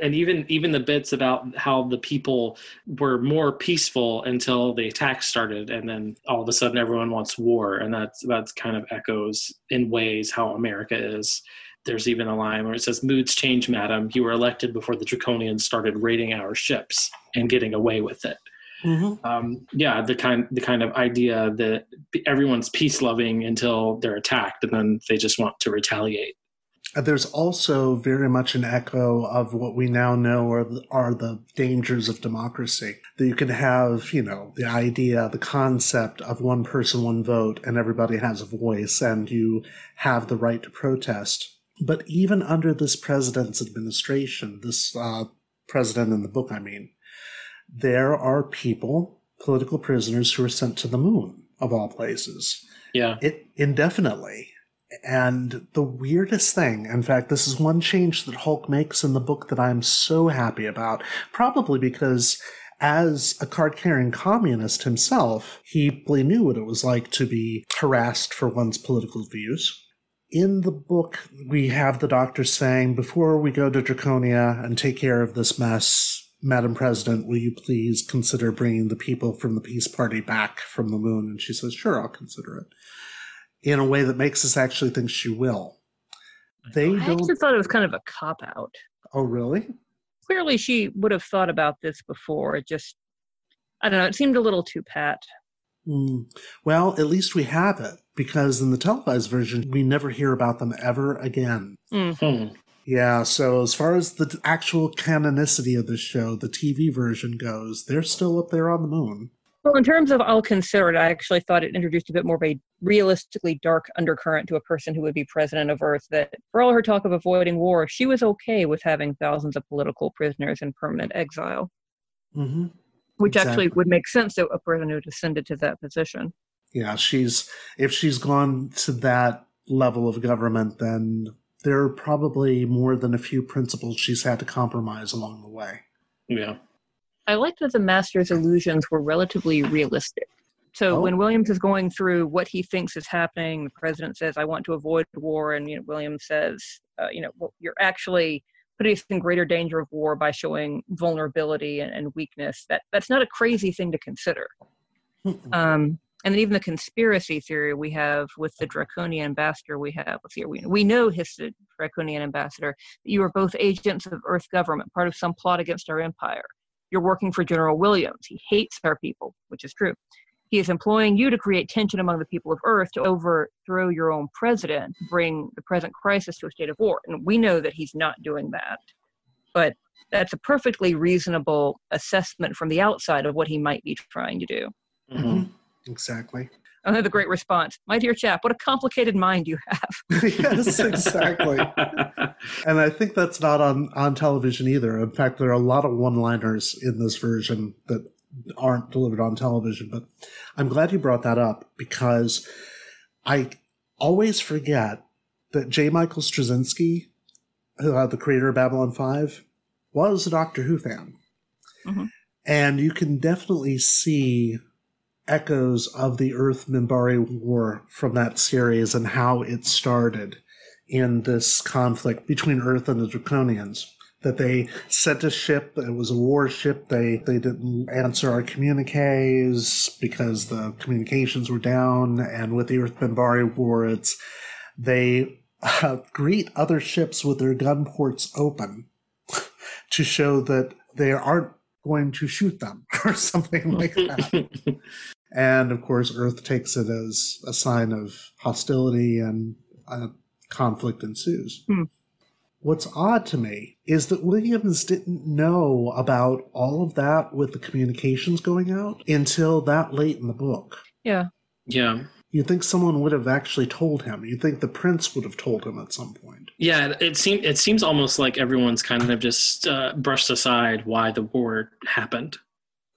Speaker 4: And even even the bits about how the people were more peaceful until the attacks started, and then all of a sudden everyone wants war, and that's that's kind of echoes in ways how America is. There's even a line where it says, "Moods change, madam. You were elected before the Draconians started raiding our ships and getting away with it." Um, yeah, the kind the kind of idea that everyone's peace loving until they're attacked, and then they just want to retaliate.
Speaker 1: Uh, There's also very much an echo of what we now know are the, are the dangers of democracy. That you can have, you know, the idea, the concept of one person, one vote, and everybody has a voice, and you have the right to protest. But even under this president's administration, this uh, president in the book, I mean, there are people, political prisoners, who are sent to the moon, of all places
Speaker 4: Yeah.
Speaker 1: it indefinitely. And the weirdest thing, in fact, this is one change that Hulke makes in the book that I'm so happy about, probably because as a card carrying communist himself, he knew what it was like to be harassed for one's political views. In the book, we have the doctor saying, Before we go to Draconia and take care of this mess, Madam President, will you please consider bringing the people from the Peace Party back from the moon? And she says, Sure, I'll consider it. In a way that makes us actually think she will. They
Speaker 5: I
Speaker 1: don't.
Speaker 5: actually thought it was kind of a cop out.
Speaker 1: Oh, really?
Speaker 5: Clearly, she would have thought about this before. It just, I don't know, it seemed a little too pat.
Speaker 1: Hmm. Well, at least we have it because in the televised version, we never hear about them ever again.
Speaker 5: Mm.
Speaker 1: Yeah, so as far as the actual canonicity of this show, the TV version goes, they're still up there on the moon.
Speaker 5: Well, in terms of I'll consider it, I actually thought it introduced a bit more of a realistically dark undercurrent to a person who would be president of Earth. That for all her talk of avoiding war, she was okay with having thousands of political prisoners in permanent exile,
Speaker 1: Mm-hmm.
Speaker 5: which actually would make sense to a person who descended to that position.
Speaker 1: Yeah, she's if she's gone to that level of government, then there are probably more than a few principles she's had to compromise along the way.
Speaker 4: Yeah.
Speaker 5: I like that the master's illusions were relatively realistic. So
Speaker 1: Oh.
Speaker 5: when Williams is going through what he thinks is happening, the president says, "I want to avoid war," and you know, Williams says, uh, "You know, well, you're actually putting us in greater danger of war by showing vulnerability and, and weakness." That that's not a crazy thing to consider. Um, and then even the conspiracy theory we have with the draconian ambassador we have let's see here, we, we know his draconian ambassador that you are both agents of earth government part of some plot against our empire you're working for general williams. He hates our people which is true. He is employing you to create tension among the people of earth to overthrow your own president bring the present crisis to a state of war. And we know that he's not doing that. But that's a perfectly reasonable assessment from the outside of what he might be trying to do.
Speaker 1: Mhm. Exactly.
Speaker 5: The great response. My dear chap, what a complicated mind you have. (laughs) (laughs)
Speaker 1: yes, exactly. and I think that's not on, on television either. In fact, there are a lot of one liners in this version that aren't delivered on television. But I'm glad you brought that up because I always forget that J. Michael Straczynski, uh, the creator of Babylon 5, was a Doctor Who fan.
Speaker 5: Mhm.
Speaker 1: And you can definitely see echoes of the Earth Minbari War from that series and how it started in this conflict between Earth and the Draconians. That they sent a ship, it was a warship, they, they didn't answer our communiques because the communications were down, and with the Earth Minbari War, it's they uh, greet other ships with their gun ports open (laughs) to show that they aren't going to shoot them (laughs) or something like that. (laughs) and of course, Earth takes it as a sign of hostility and uh, conflict ensues.
Speaker 5: Hmm.
Speaker 1: What's odd to me is that Williams didn't know about all of that with the communications going out until that late in the book.
Speaker 5: Yeah.
Speaker 4: Yeah.
Speaker 1: You'd think someone would have actually told him. You'd think the prince would have told him at some point.
Speaker 4: Yeah, it seems it seems almost like everyone's kind of just uh, brushed aside why the war happened,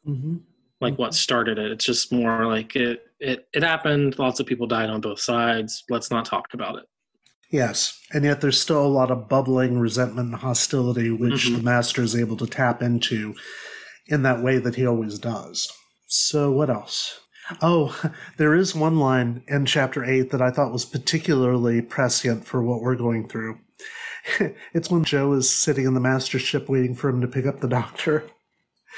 Speaker 1: Mm-hmm.
Speaker 4: Like what started it. It's just more like it it it happened. Lots of people died on both sides. Let's not talk about it.
Speaker 1: Yes, and yet there's still a lot of bubbling resentment and hostility, which
Speaker 4: Mhm.
Speaker 1: the master is able to tap into in that way that he always does. So, what else? Oh, (laughs) there is one line in chapter 8 that I thought was particularly prescient for what we're going through. (laughs) it's when Jo is sitting in the master ship waiting for him to pick up the doctor.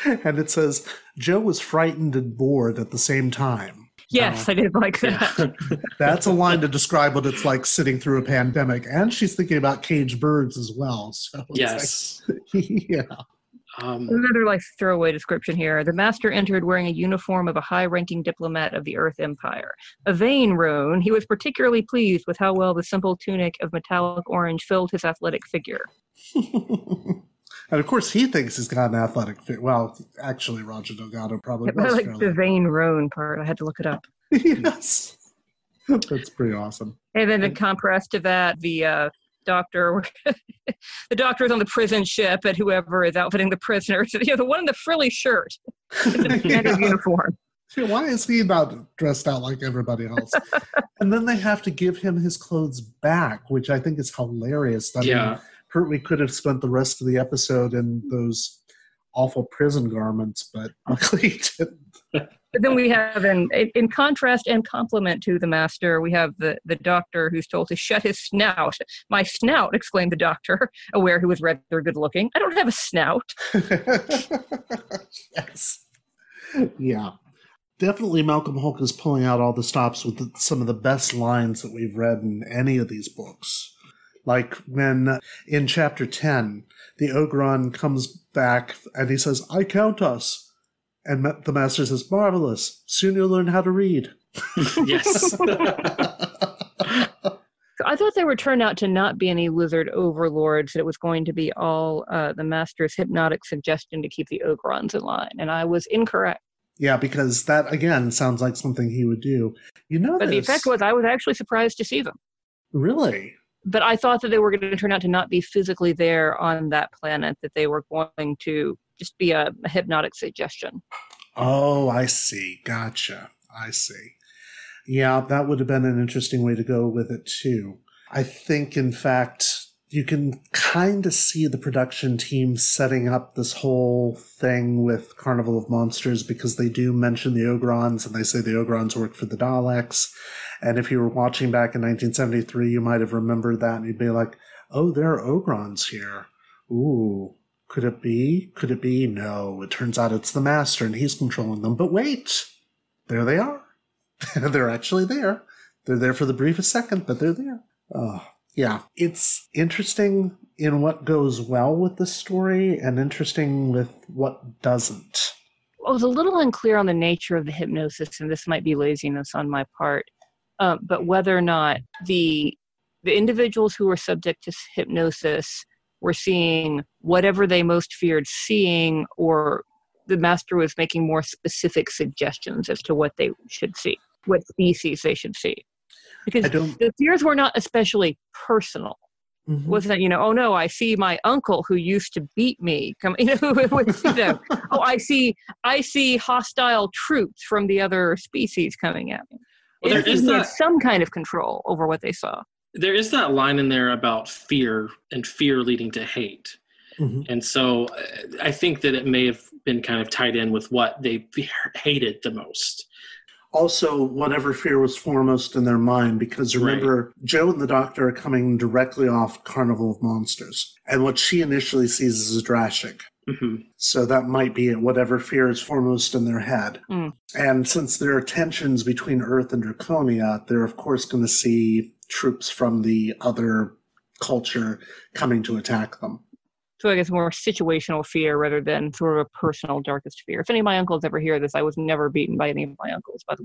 Speaker 1: (laughs) And it says, Jo was frightened and bored at the same time.
Speaker 5: Yes, I did like that. (laughs)
Speaker 1: That's a line to describe what it's like sitting through a pandemic. And she's thinking about caged birds as well. So
Speaker 4: Yes.
Speaker 1: like- (laughs) yeah.
Speaker 4: Um,
Speaker 5: Another like throwaway description here. The master entered wearing a uniform of a high-ranking diplomat of the Earth Empire. A vain roan, he was particularly pleased with how well the simple tunic of metallic orange filled his athletic figure.
Speaker 1: And of course, he thinks he's got an athletic fit. Well, actually, Roger Delgado probably
Speaker 5: I
Speaker 1: was
Speaker 5: like
Speaker 1: fairly-
Speaker 5: the vain roan part. I had to look it up. (laughs)
Speaker 1: yes. That's pretty awesome.
Speaker 5: And then in contrast to that, the uh, doctor, (laughs) the doctor is on the prison ship, and whoever is outfitting the prisoners, (laughs) you know, the one in the frilly shirt, in the standard uniform.
Speaker 1: Yeah, Why is he not dressed out like everybody else? and then they have to give him his clothes back, which I think is hilarious. I
Speaker 4: Yeah.
Speaker 1: Kurt, we could have spent the rest of the episode in those awful prison garments, but (laughs) luckily he didn't.
Speaker 5: But then we have, in, in contrast and complement to the master, we have the, the doctor who's told to shut his snout. My snout, exclaimed the doctor, (laughs) aware he was rather good looking. I don't have a snout. (laughs)
Speaker 1: yes. Yeah. Definitely Malcolm Hulke is pulling out all the stops with the, some of the best lines that we've read in any of these books. Like when uh, in chapter 10, the Ogron comes back and he says, I count us. And the master says, Marvelous. Soon you'll learn how to read. (laughs)
Speaker 4: yes. (laughs)
Speaker 5: I thought they were turned out to not be any lizard overlords, that it was going to be all uh, the master's hypnotic suggestion to keep the Ogrons in line. And I was incorrect.
Speaker 1: Yeah, because that, again, sounds like something he would do. You know,
Speaker 5: But the effect was I was actually surprised to see them.
Speaker 1: Really?
Speaker 5: But I thought that they were going to turn out to not be physically there on that planet, that they were going to just be a, a hypnotic suggestion.
Speaker 1: Oh, I see. Gotcha. I see. Yeah, that would have been an interesting way to go with it, too. I think, in fact, you can kind of see the production team setting up this whole thing with Carnival of Monsters because they do mention the Ogrons and they say the Ogrons work for the Daleks. And if you were watching back in 1973, you might have remembered that and you'd be like, oh, there are Ogrons here. Ooh, could it be? Could it be? No, it turns out it's the Master and he's controlling them. But wait, there they are. (laughs) they're actually there. They're there for the briefest second, but they're there. Oh, yeah. It's interesting in what goes well with the story and interesting with what doesn't.
Speaker 5: I was a little unclear on the nature of the hypnosis, and this might be laziness on my part, uh, but whether or not the the individuals who were subject to hypnosis were seeing whatever they most feared seeing, or the master was making more specific suggestions as to what they should see, what species they should see, because the fears were not especially personal.
Speaker 1: Mm-hmm.
Speaker 5: Wasn't that, you know? Oh no! I see my uncle who used to beat me. Come, (laughs) you know, (laughs) you know. Oh, I see. I see hostile troops from the other species coming at me.
Speaker 4: Well, there is that-
Speaker 5: some kind of control over what they saw.
Speaker 4: there is that line in there about fear and fear leading to hate. And so uh, I think that it may have been kind of tied in with what they hated the most.
Speaker 1: Also, whatever fear was foremost in their mind, because remember, Jo and the doctor are coming directly off Carnival of Monsters. And what she initially sees is drastic
Speaker 4: Mm-hmm.
Speaker 1: So that might be it, whatever fear is foremost in their head.
Speaker 5: Mm.
Speaker 1: And since there are tensions between Earth and Draconia, they're of course going to see troops from the other culture coming to attack them.
Speaker 5: So I guess more situational fear rather than sort of a personal darkest fear. If any of my uncles ever hear this, I was never beaten by any of my uncles, by the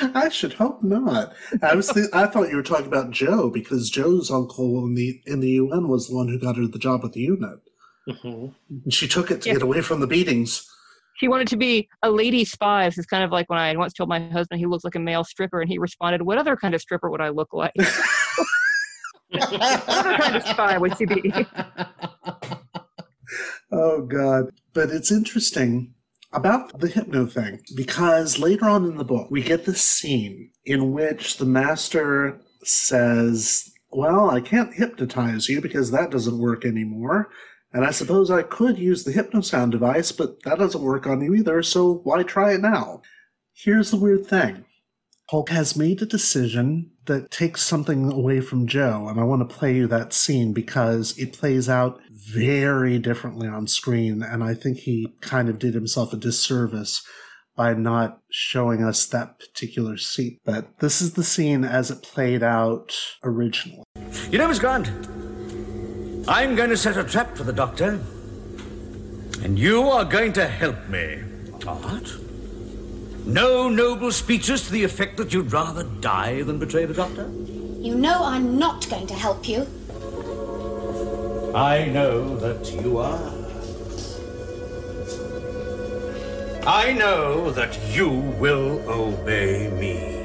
Speaker 5: way. (laughs)
Speaker 1: I should hope not. I was th- I thought you were talking about Jo because Jo's uncle in the in the UN was the one who got her the job at the unit.
Speaker 4: Mhm.
Speaker 1: And she took it to
Speaker 5: Yeah.
Speaker 1: get away from the beatings.
Speaker 5: She wanted to be a lady spy. This is kind of like when I once told my husband he looks like a male stripper, and he responded, "What other kind of stripper would I look like? (laughs) what other kind of spy would she be?" (laughs)
Speaker 1: Oh God! But it's interesting about the hypno thing because later on in the book we get this scene in which the master says, "Well, I can't hypnotize you because that doesn't work anymore." And I suppose I could use the hypnosound device, but that doesn't work on you either, so why try it now? Here's the weird thing Hulke has made a decision that takes something away from Jo, and I want to play you that scene because it plays out very differently on screen, and I think he kind of did himself a disservice by not showing us that particular scene. But this is the scene as it played out originally.
Speaker 10: You know, Miss Grant, I'm going to set a trap for the doctor. And you are going to help me. What? No noble speeches to the effect that you'd rather die than betray the doctor?
Speaker 15: You know I'm not going to help you.
Speaker 10: I know that you are. I know that you will obey me.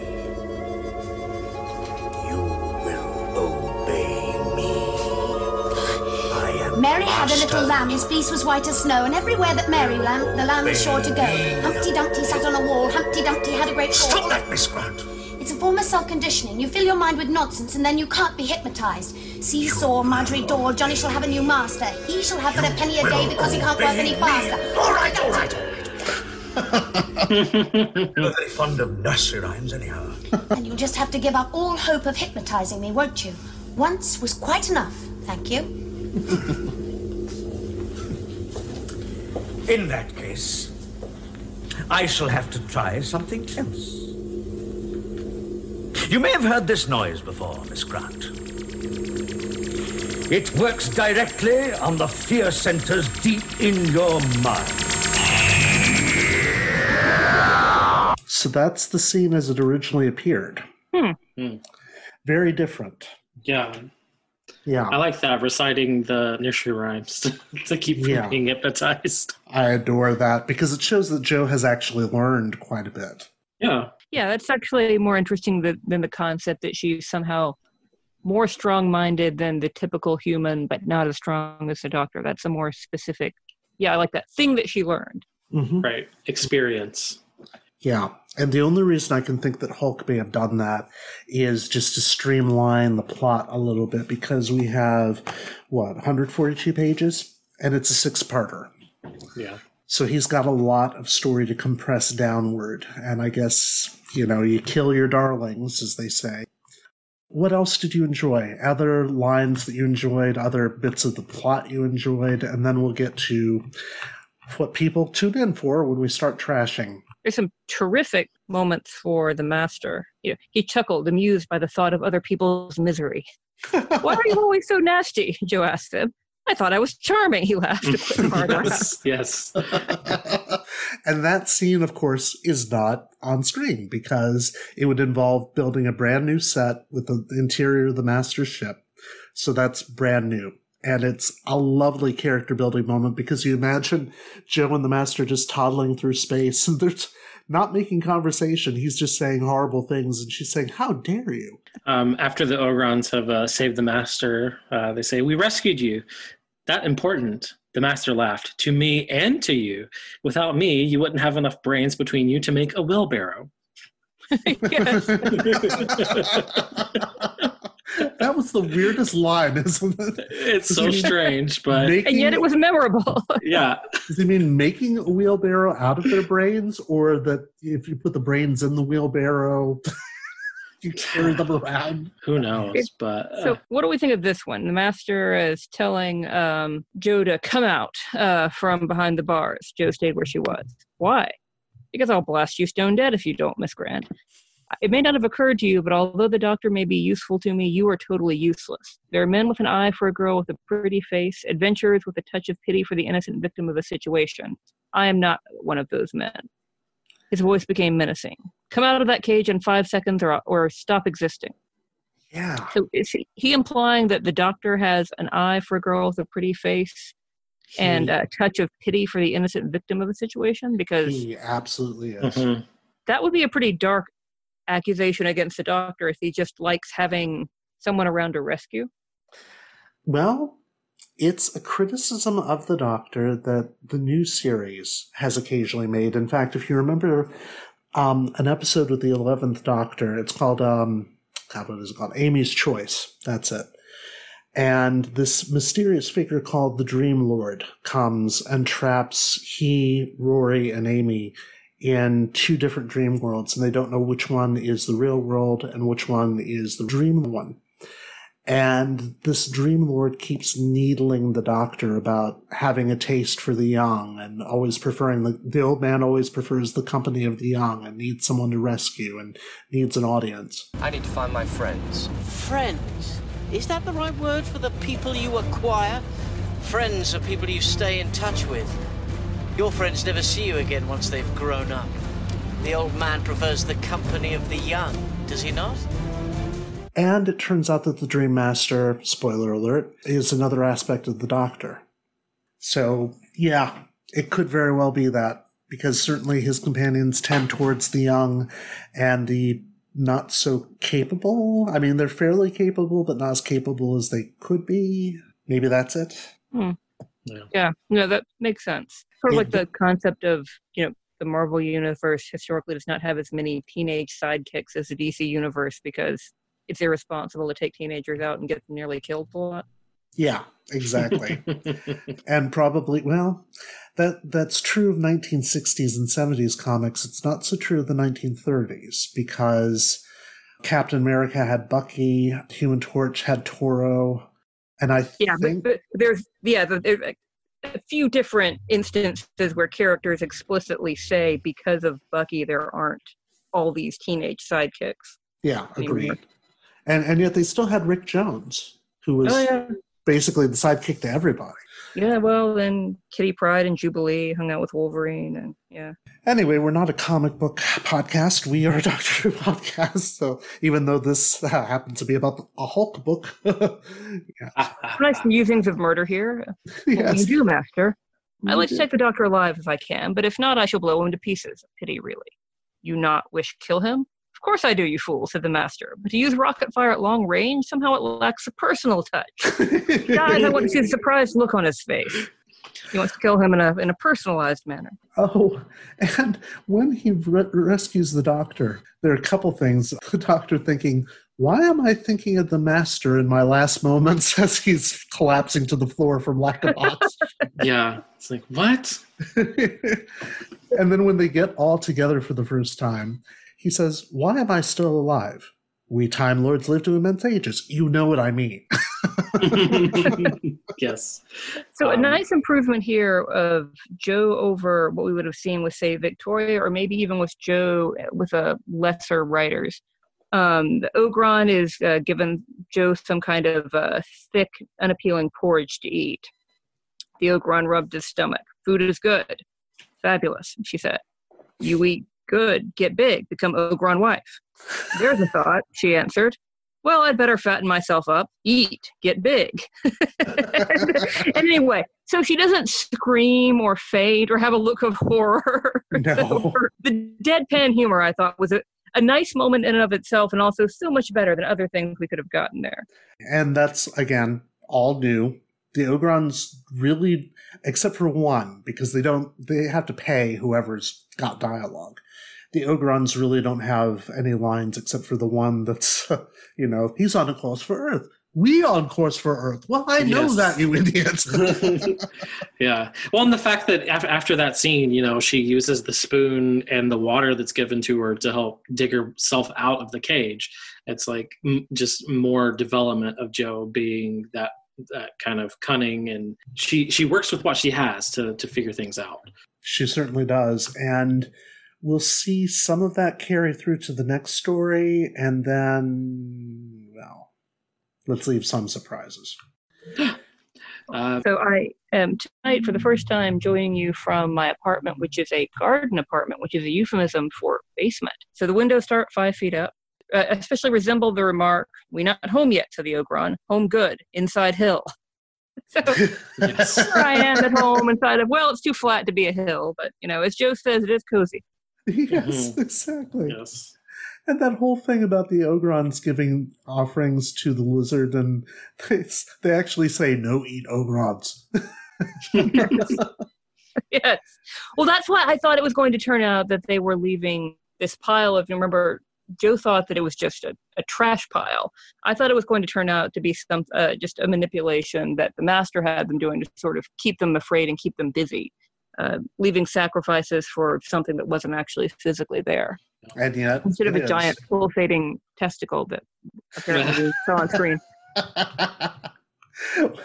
Speaker 15: Mary had a little lamb, his fleece was white as snow, and everywhere that Mary ran, the lamb was sure to go. Humpty Dumpty sat on a wall, Humpty Dumpty had a great fall.
Speaker 10: Stop that, Miss Grant.
Speaker 15: It's a form of self-conditioning. You fill your mind with nonsense, and then you can't be hypnotized. Seesaw, Marjorie Daw, Johnny shall have a new master. He shall have but a penny a day because he can't work any faster.
Speaker 10: All right, all right, all right. (laughs) You're very fond of nursery rhymes, anyhow.
Speaker 15: And you'll just have to give up all hope of hypnotizing me, won't you? Once was quite enough, thank you.
Speaker 10: In that case, I shall have to try something else. You may have heard this noise before, Miss Grant. It works directly on the fear centers deep in your mind.
Speaker 1: So that's the scene as it originally appeared.
Speaker 5: Hmm.
Speaker 1: Very different.
Speaker 4: Yeah.
Speaker 1: Yeah.
Speaker 4: I like that reciting the nursery rhymes (laughs) to, to keep from
Speaker 1: Yeah.
Speaker 4: being hypnotized.
Speaker 1: I adore that because it shows that Jo has actually learned quite a bit.
Speaker 4: Yeah.
Speaker 5: Yeah, that's actually more interesting than, than the concept that she's somehow more strong minded than the typical human, but not as strong as the doctor. That's a more specific, yeah, I like that thing that she learned. Mm-hmm.
Speaker 4: Right. Experience.
Speaker 1: Yeah. And the only reason I can think that Hulke may have done that is just to streamline the plot a little bit because we have, what, 142 pages? And it's a six parter.
Speaker 4: Yeah.
Speaker 1: So he's got a lot of story to compress downward. And I guess, you know, you kill your darlings, as they say. What else did you enjoy? Other lines that you enjoyed, other bits of the plot you enjoyed, and then we'll get to what people tune in for when we start trashing.
Speaker 5: There's some terrific moments for the master. You know, he chuckled, amused by the thought of other people's misery. (laughs) Why are you always so nasty? Jo asked him. I thought I was charming, he laughed. a quick hard laugh.
Speaker 4: yes.
Speaker 1: and that scene, of course, is not on screen because it would involve building a brand new set with the interior of the master's ship. So that's brand new. And it's a lovely character building moment because you imagine Jo and the master just toddling through space (laughs) and they're not making conversation. He's just saying horrible things. And she's saying, How dare you?
Speaker 4: Um, after the Ogrons have uh, saved the master, uh, they say, We rescued you. That important. The master laughed. To me and to you. Without me, you wouldn't have enough brains between you to make a wheelbarrow. (laughs) (laughs)
Speaker 1: That was the weirdest line, (laughs) isn't it?
Speaker 4: It's
Speaker 1: Does
Speaker 4: so
Speaker 1: he
Speaker 4: strange, but
Speaker 5: and yet it was memorable. (laughs)
Speaker 4: yeah.
Speaker 1: Does he mean making a wheelbarrow out of their brains, or that if you put the brains in the wheelbarrow, (laughs) you carry them around?
Speaker 4: Who knows? But uh,
Speaker 5: So, what do we think of this one? The master is telling um, Jo to come out uh, from behind the bars. Jo stayed where she was. Why? Because I'll blast you stone dead if you don't, Miss Grant. It may not have occurred to you, but although the doctor may be useful to me, you are totally useless. There are men with an eye for a girl with a pretty face, adventurers with a touch of pity for the innocent victim of a situation. I am not one of those men. His voice became menacing. Come out of that cage in five seconds or, or stop existing.
Speaker 1: Yeah.
Speaker 5: So is he, he implying that the doctor has an eye for a girl with a pretty face and a touch of pity for the innocent victim of a situation? Because
Speaker 1: He absolutely is.
Speaker 4: Mm-hmm.
Speaker 5: that would be a pretty dark accusation against the doctor if he just likes having someone around to rescue.
Speaker 1: Well, it's a criticism of the Doctor that the new series has occasionally made. In fact, if you remember um, an episode with the 11th Doctor, it's called, um, God, what is it called? Amy's Choice. That's it. And this mysterious figure called the Dream Lord comes and traps he, Rory, and Amy in two different dream worlds, and they don't know which one is the real world and which one is the dream one. And this dream lord keeps needling the doctor about having a taste for the young and always preferring the, the old man always prefers the company of the young and needs someone to rescue and needs an audience.
Speaker 16: I need to find my friends.
Speaker 17: Friends? Is that the right word for the people you acquire? Friends are people you stay in touch with. Your friends never see you again once they've grown up. The old man prefers the company of the young, does he not?
Speaker 1: And it turns out that the Dream Master, spoiler alert, is another aspect of the Doctor. So, yeah, it could very well be that, because certainly his companions tend towards the young and the not so capable. I mean, they're fairly capable, but not as capable as they could be. Maybe that's it.
Speaker 5: Hmm. Yeah, no, that makes sense. Sort of like the concept of, you know, the Marvel universe historically does not have as many teenage sidekicks as the DC universe because it's irresponsible to take teenagers out and get them nearly killed a lot.
Speaker 1: Yeah, exactly. (laughs) and probably, well, that that's true of 1960s and 70s comics. It's not so true of the 1930s because Captain America had Bucky, Human Torch had Toro, and I
Speaker 5: Yeah,
Speaker 1: think
Speaker 5: but, but there's yeah, the- a, few different instances where characters explicitly say because of Bucky there aren't all these teenage sidekicks.
Speaker 1: yeah, agreed. And and yet they still had Rick Jones, who was
Speaker 5: Oh yeah.
Speaker 1: basically the sidekick to everybody.
Speaker 5: Yeah, well, then Kitty Pryde and Jubilee hung out with Wolverine, and yeah.
Speaker 1: Anyway, we're not a comic book podcast. We are a Doctor Who podcast. So even though this uh, happens to be about a Hulk book, (laughs) yeah. (laughs)
Speaker 5: nice musings of murder here. What will
Speaker 1: Yes.
Speaker 5: you do, Master? I
Speaker 1: You
Speaker 5: like to take the Doctor alive if I can, but if not, I shall blow him to pieces. Pity, really. You not wish kill him? Of course I do, you fool, said the Master. But to use rocket fire at long range, somehow it lacks a personal touch. Guys, I want to see the surprised look on his face. He wants to kill him in a in a personalized manner.
Speaker 1: Oh, and when he re- rescues the doctor, there are a couple things. The doctor thinking, why am I thinking of the master in my last moments (laughs) as he's collapsing to the floor from lack of oxygen? (laughs)
Speaker 4: yeah, it's like what? (laughs)
Speaker 1: and then when they get all together for the first time, he says, Why am I still alive? We Time Lords live to immense ages. You know what I mean. (laughs) (laughs)
Speaker 4: yes.
Speaker 5: So a
Speaker 4: Um,
Speaker 5: nice improvement here of Jo over what we would have seen with, say, Victoria, or maybe even with Jo with a lesser writers. Um, the Ogron is uh, given Jo some kind of uh, thick, unappealing porridge to eat. The Ogron rubbed his stomach. Food is good. Fabulous, she said. You eat good, get big, become Ogron wife. There's a thought, she answered. Well, I'd better fatten myself up, eat, get big. (laughs) and anyway, so she doesn't scream or fade or have a look of horror. (laughs)
Speaker 1: No.
Speaker 5: the deadpan humor, I thought, was a, a nice moment in and of itself and also so much better than other things we could have gotten there.
Speaker 1: and that's, again, all new. The Ogrons really, except for one, because they don't, they have to pay whoever's got dialogue. The Ogrons really don't have any lines except for the one that's, (laughs) you know, he's on a course for Earth. We on course for Earth. Well, I know
Speaker 4: Yes.
Speaker 1: that, you idiots. (laughs)
Speaker 4: Yeah. Well, and the fact that af- after that scene, you know, she uses the spoon and the water that's given to her to help dig herself out of the cage. It's like m- just more development of Jo being that that kind of cunning, and she she works with what she has to to figure things out.
Speaker 1: She certainly does. And we'll see some of that carry through to the next story, and then, well, let's leave some surprises. (gasps)
Speaker 4: Uh,
Speaker 5: So I am tonight for the first time joining you from my apartment, which is a garden apartment, which is a euphemism for basement. So the windows start five feet up. Uh, especially resemble the remark, "We not home yet," to the Ogron. Home good, inside hill. (laughs) So here I am at home inside of. Well, it's too flat to be a hill, but you know, as Jo says, it is cozy. (laughs)
Speaker 1: yes, exactly.
Speaker 4: Yes.
Speaker 1: And that whole thing about the Ogrons giving offerings to the lizard, and they, they actually say, no, eat Ogrons. (laughs)
Speaker 5: yes. Well, that's why I thought it was going to turn out that they were leaving this pile of. You remember, Jo thought that it was just a, a trash pile. I thought it was going to turn out to be some uh, just a manipulation that the master had them doing to sort of keep them afraid and keep them busy, uh, leaving sacrifices for something that wasn't actually physically there.
Speaker 1: And yet,
Speaker 5: Instead of a
Speaker 1: is.
Speaker 5: giant pulsating testicle that apparently we saw on screen. (laughs)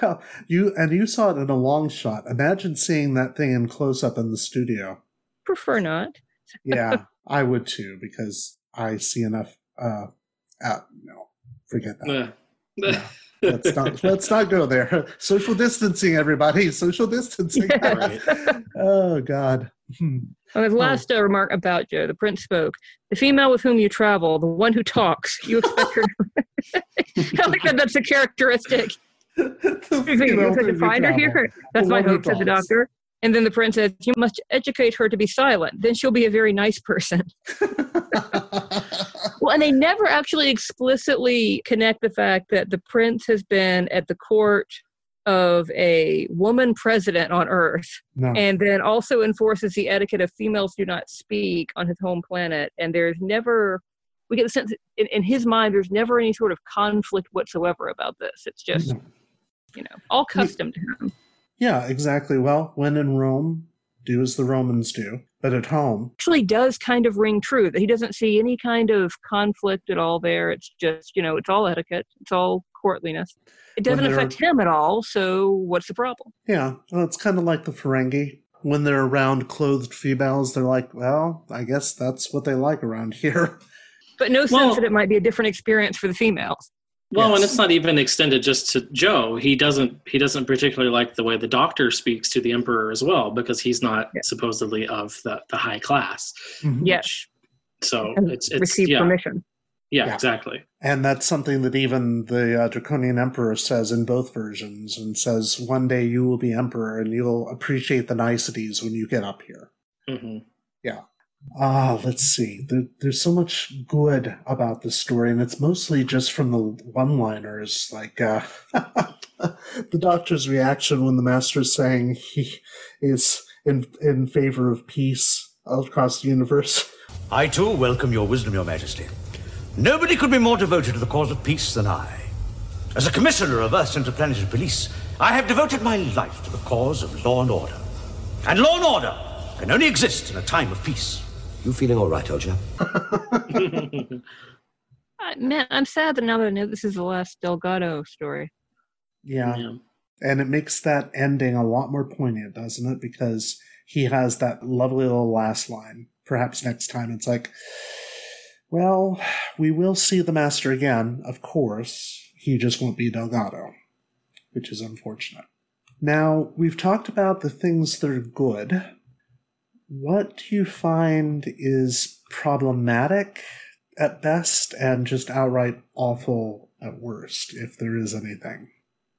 Speaker 1: well, you and you saw it in a long shot. Imagine seeing that thing in close up in the studio.
Speaker 5: Prefer not. (laughs)
Speaker 1: Yeah, I would too because I see enough. Uh, uh no, forget that.
Speaker 4: Uh,
Speaker 1: Let's not let's not go there. (laughs) Social distancing, everybody. Social distancing. oh God. Hmm.
Speaker 5: On his last uh, remark about Jo, the prince spoke. The female with whom you travel, the one who talks, you expect her. (laughs) I like that. That's a characteristic. (laughs) you
Speaker 1: female
Speaker 5: expect
Speaker 1: with
Speaker 5: to
Speaker 1: whom
Speaker 5: find her here. That's
Speaker 1: the
Speaker 5: my hope," said the doctor. And then the prince says, "You must educate her to be silent. Then she'll be a very nice person." (laughs) well, and they never actually explicitly connect the fact that the prince has been at the court of a woman president on Earth,
Speaker 1: No.
Speaker 5: and then also enforces the etiquette of females do not speak on his home planet. And there's never, we get the sense in, in his mind, there's never any sort of conflict whatsoever about this. It's just,
Speaker 1: No.
Speaker 5: you know, all custom to him.
Speaker 1: Yeah, exactly. Well, when in Rome, do as the Romans do. But at home,
Speaker 5: Actually, does kind of ring true that he doesn't see any kind of conflict at all there. It's just, you know, it's all etiquette, it's all courtliness. It doesn't affect him at all. So what's the problem?
Speaker 1: yeah, well, it's kind of like the Ferengi. When they're around clothed females, they're like, well, I guess that's what they like around (laughs) here.
Speaker 5: But no sense
Speaker 4: Well-
Speaker 5: that it might be a different experience for the females.
Speaker 4: Well, and it's not even extended just to Jo. He doesn't he doesn't particularly like the way the doctor speaks to the emperor as well because he's not supposedly of the, the high class.
Speaker 5: Yes.
Speaker 4: So
Speaker 5: And
Speaker 4: it's it's
Speaker 5: receive
Speaker 4: yeah,
Speaker 5: permission.
Speaker 4: Yeah,
Speaker 1: Yeah.
Speaker 4: exactly.
Speaker 1: And that's something that even the uh, Draconian Emperor says in both versions and says, one day you will be emperor and you'll appreciate the niceties when you get up here.
Speaker 4: hmm
Speaker 1: Yeah. Ah, let's see. There, there's so much good about this story, and it's mostly just from the one-liners, like uh, (laughs) the doctor's reaction when the master is saying he is in in favor of peace across the universe.
Speaker 10: I too welcome your wisdom, your majesty. Nobody could be more devoted to the cause of peace than I. As a commissioner of Earth's interplanetary police, I have devoted my life to the cause of law and order. And law and order can only exist in a time of peace.
Speaker 9: You feeling all right, Olja? (laughs) (laughs)
Speaker 5: Uh, man, I'm sad that now that I know this is the last Delgado story.
Speaker 1: Yeah.
Speaker 4: Yeah.
Speaker 1: And it makes that ending a lot more poignant, doesn't it? Because he has that lovely little last line. Perhaps next time it's like, well, we will see the master again, of course. He just won't be Delgado, which is unfortunate. Now, we've talked about the things that are good. What do you find is problematic at best and just outright awful at worst, if there is anything?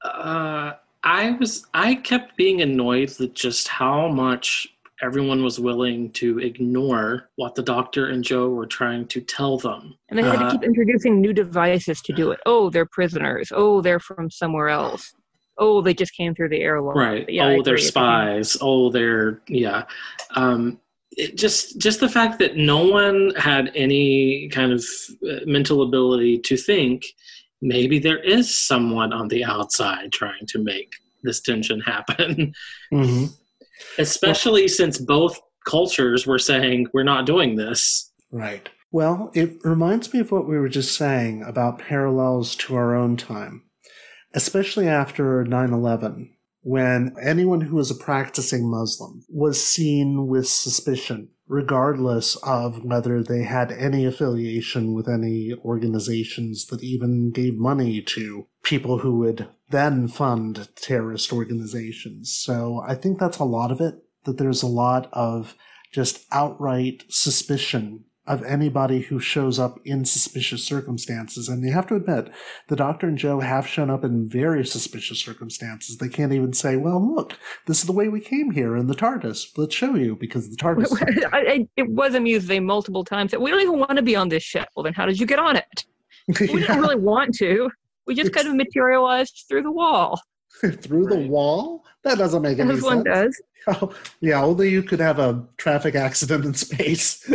Speaker 4: Uh, I was I kept being annoyed with just how much everyone was willing to ignore what the doctor and Jo were trying to tell them.
Speaker 5: And they had
Speaker 4: Uh,
Speaker 5: to keep introducing new devices to do it. Oh, they're prisoners. Oh, they're from somewhere else. Oh, they just came through the airlock.
Speaker 4: right.
Speaker 5: Yeah,
Speaker 4: oh they're spies. Oh they're yeah. Um it just just the fact that no one had any kind of uh, mental ability to think maybe there is someone on the outside trying to make this tension happen. (laughs)
Speaker 1: Mm-hmm.
Speaker 4: especially since both cultures were saying we're not doing this.
Speaker 1: Right. Well, it reminds me of what we were just saying about parallels to our own time, especially after 9 11, when anyone who was a practicing Muslim was seen with suspicion, regardless of whether they had any affiliation with any organizations that even gave money to people who would then fund terrorist organizations. So I think that's a lot of it, that there's a lot of just outright suspicion of anybody who shows up in suspicious circumstances. And you have to admit, the Doctor and Jo have shown up in very suspicious circumstances. They can't even say, well, look, this is the way we came here in the TARDIS. Let's show you because the (laughs) TARDIS.
Speaker 5: I, I, it was amusing multiple times that we don't even want to be on this ship. Well, then how did you get on it? (laughs) We didn't really want to. We just kind of materialized through the wall. (laughs)
Speaker 1: Through the wall? That doesn't make any
Speaker 5: As
Speaker 1: sense.
Speaker 5: one does. (laughs)
Speaker 1: Oh, yeah, only you could have a traffic accident in space. (laughs)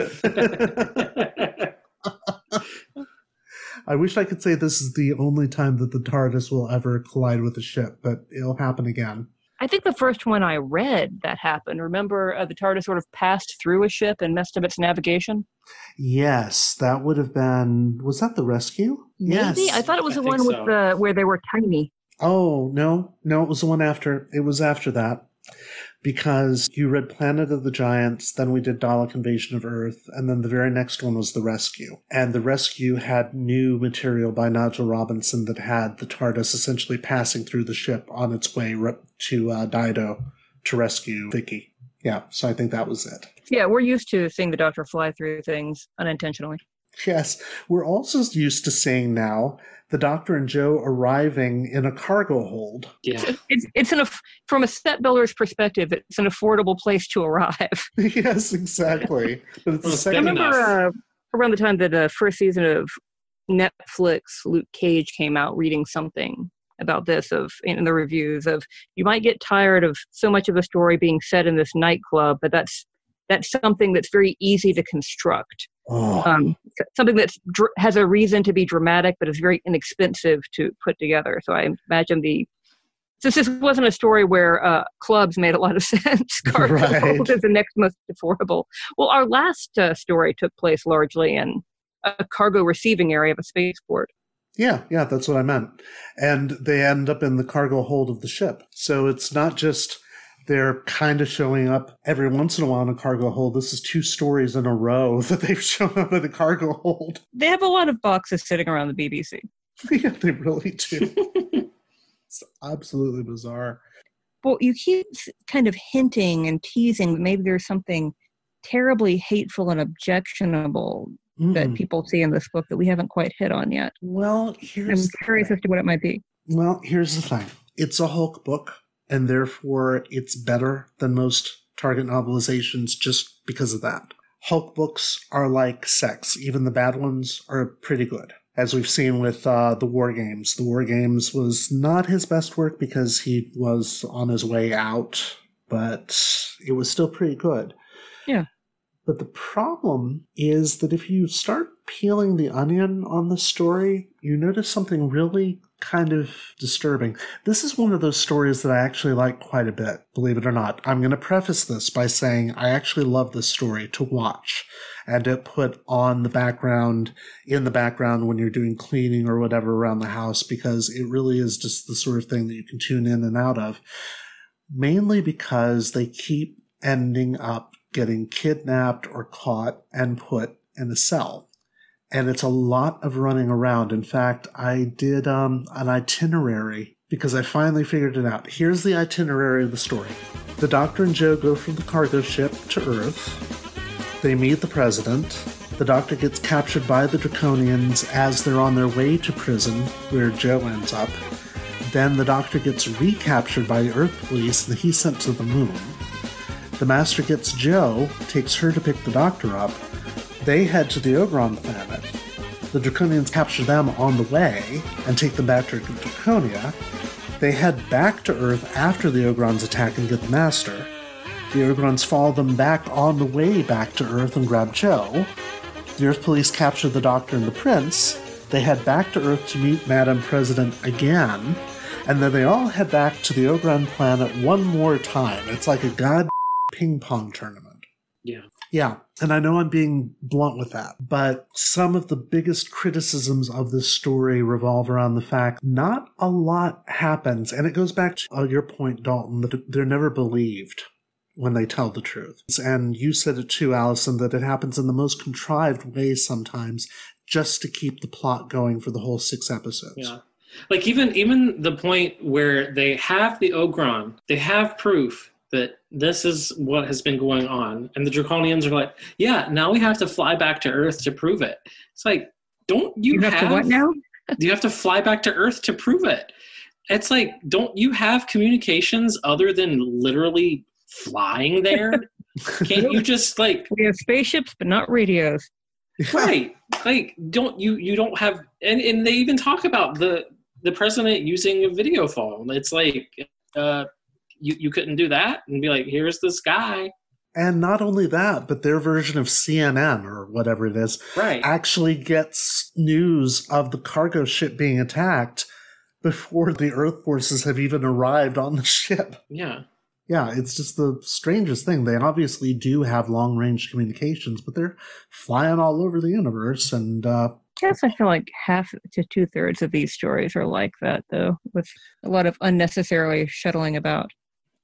Speaker 1: I wish I could say this is the only time that the TARDIS will ever collide with a ship, but it'll happen again.
Speaker 5: I think the first one I read that happened. Remember, uh, the TARDIS sort of passed through a ship and messed up its navigation.
Speaker 1: Yes, that would have been. Was that the rescue?
Speaker 5: Maybe
Speaker 1: Yes.
Speaker 5: I thought it was
Speaker 4: I
Speaker 5: the
Speaker 4: think
Speaker 5: one with
Speaker 4: so.
Speaker 5: the where they were tiny.
Speaker 1: Oh, no, no, it was the one after. It was after that. Because you read Planet of the Giants, then we did Dalek Invasion of Earth, and then the very next one was The Rescue. And The Rescue had new material by Nigel Robinson that had the TARDIS essentially passing through the ship on its way to uh, Dido to rescue Vicki. Yeah, so I think that was it.
Speaker 5: Yeah, we're used to seeing the Doctor fly through things unintentionally.
Speaker 1: Yes, we're also used to seeing now the Doctor and Jo arriving in a cargo hold.
Speaker 4: Yeah.
Speaker 5: It's it's an from a set builder's perspective, it's an affordable place to arrive. (laughs)
Speaker 1: yes, exactly. But it's the
Speaker 5: I remember uh, around the time that the first season of Netflix, Luke Cage came out, reading something about this of in the reviews of you might get tired of so much of the story being set in this nightclub, but that's that's something that's very easy to construct.
Speaker 1: Oh.
Speaker 5: Um, something that dr- has a reason to be dramatic, but is very inexpensive to put together. So I imagine the since this wasn't a story where uh, clubs made a lot of (laughs) sense, (laughs) cargo
Speaker 1: Right.
Speaker 5: is the next most affordable. Well, our last uh, story took place largely in a cargo receiving area of a spaceport.
Speaker 1: Yeah, yeah, that's what I meant. And they end up in the cargo hold of the ship. So it's not just they're kind of showing up every once in a while in a cargo hold. This is two stories in a row (laughs) that they've shown up in a cargo hold.
Speaker 5: They have a lot of boxes sitting around the BBC. (laughs)
Speaker 1: yeah, they really do. (laughs) it's absolutely bizarre.
Speaker 5: Well, you keep kind of hinting and teasing that maybe there's something terribly hateful and objectionable that
Speaker 1: Mm.
Speaker 5: people see in this book that we haven't quite hit on yet.
Speaker 1: Well,
Speaker 5: I'm curious as to what it might be.
Speaker 1: Well, here's the thing. It's a Hulke book, and therefore it's better than most Target novelizations just because of that. Hulke books are like sex. Even the bad ones are pretty good. As we've seen with uh, the War Games. The War Games was not his best work because he was on his way out, but it was still pretty good.
Speaker 5: Yeah.
Speaker 1: But the problem is that if you start peeling the onion on the story, you notice something really kind of disturbing. This is one of those stories that I actually like quite a bit, believe it or not. I'm going to preface this by saying I actually love this story to watch and to put on the background, in the background when you're doing cleaning or whatever around the house, because it really is just the sort of thing that you can tune in and out of. Mainly because they keep ending up getting kidnapped or caught and put in a cell. And it's a lot of running around. In fact, I did um, an itinerary because I finally figured it out. Here's the itinerary of the story The Doctor and Jo go from the cargo ship to Earth. They meet the president. The Doctor gets captured by the Draconians as they're on their way to prison, where Jo ends up. Then the Doctor gets recaptured by the Earth police and he's sent to the moon. The Master gets Jo, takes her to pick the Doctor up. They head to the Ogron planet. The Draconians capture them on the way and take them back to Draconia. They head back to Earth after the Ogrons attack and get the Master. The Ogrons follow them back on the way back to Earth and grab Jo. The Earth police capture the Doctor and the Prince. They head back to Earth to meet Madam President again. And then they all head back to the Ogron planet one more time. It's like a god ping pong tournament.
Speaker 4: Yeah.
Speaker 1: Yeah, and I know I'm being blunt with that, but some of the biggest criticisms of this story revolve around the fact not a lot happens. And it goes back to uh, your point, Dalton, that they're never believed when they tell the truth. And you said it too, Allison, that it happens in the most contrived ways sometimes just to keep the plot going for the whole six episodes.
Speaker 4: Yeah. Like even even the point where they have the Ogron, they have proof that this is what has been going on, and the Draconians are like, yeah, now we have to fly back to Earth to prove it. It's like, don't you,
Speaker 5: You have to what now? (laughs)
Speaker 4: you have to fly back to Earth to prove it. It's like, don't you have communications other than literally flying there? (laughs) Can't you just like
Speaker 5: We have spaceships, but not radios. (laughs)
Speaker 4: right like don't you you don't have and, and they even talk about the the president using a video phone it's like uh you, you couldn't do that and be like here's this guy
Speaker 1: And not only that, but their version of CNN or whatever it is
Speaker 4: Right.
Speaker 1: actually gets news of the cargo ship being attacked before the Earth forces have even arrived on the (laughs) ship.
Speaker 4: yeah
Speaker 1: Yeah, it's just the strangest thing. They obviously do have long range communications, but they're flying all over the universe and uh
Speaker 5: I guess I feel like half to two thirds of these stories are like that, though, with a lot of unnecessarily shuttling about.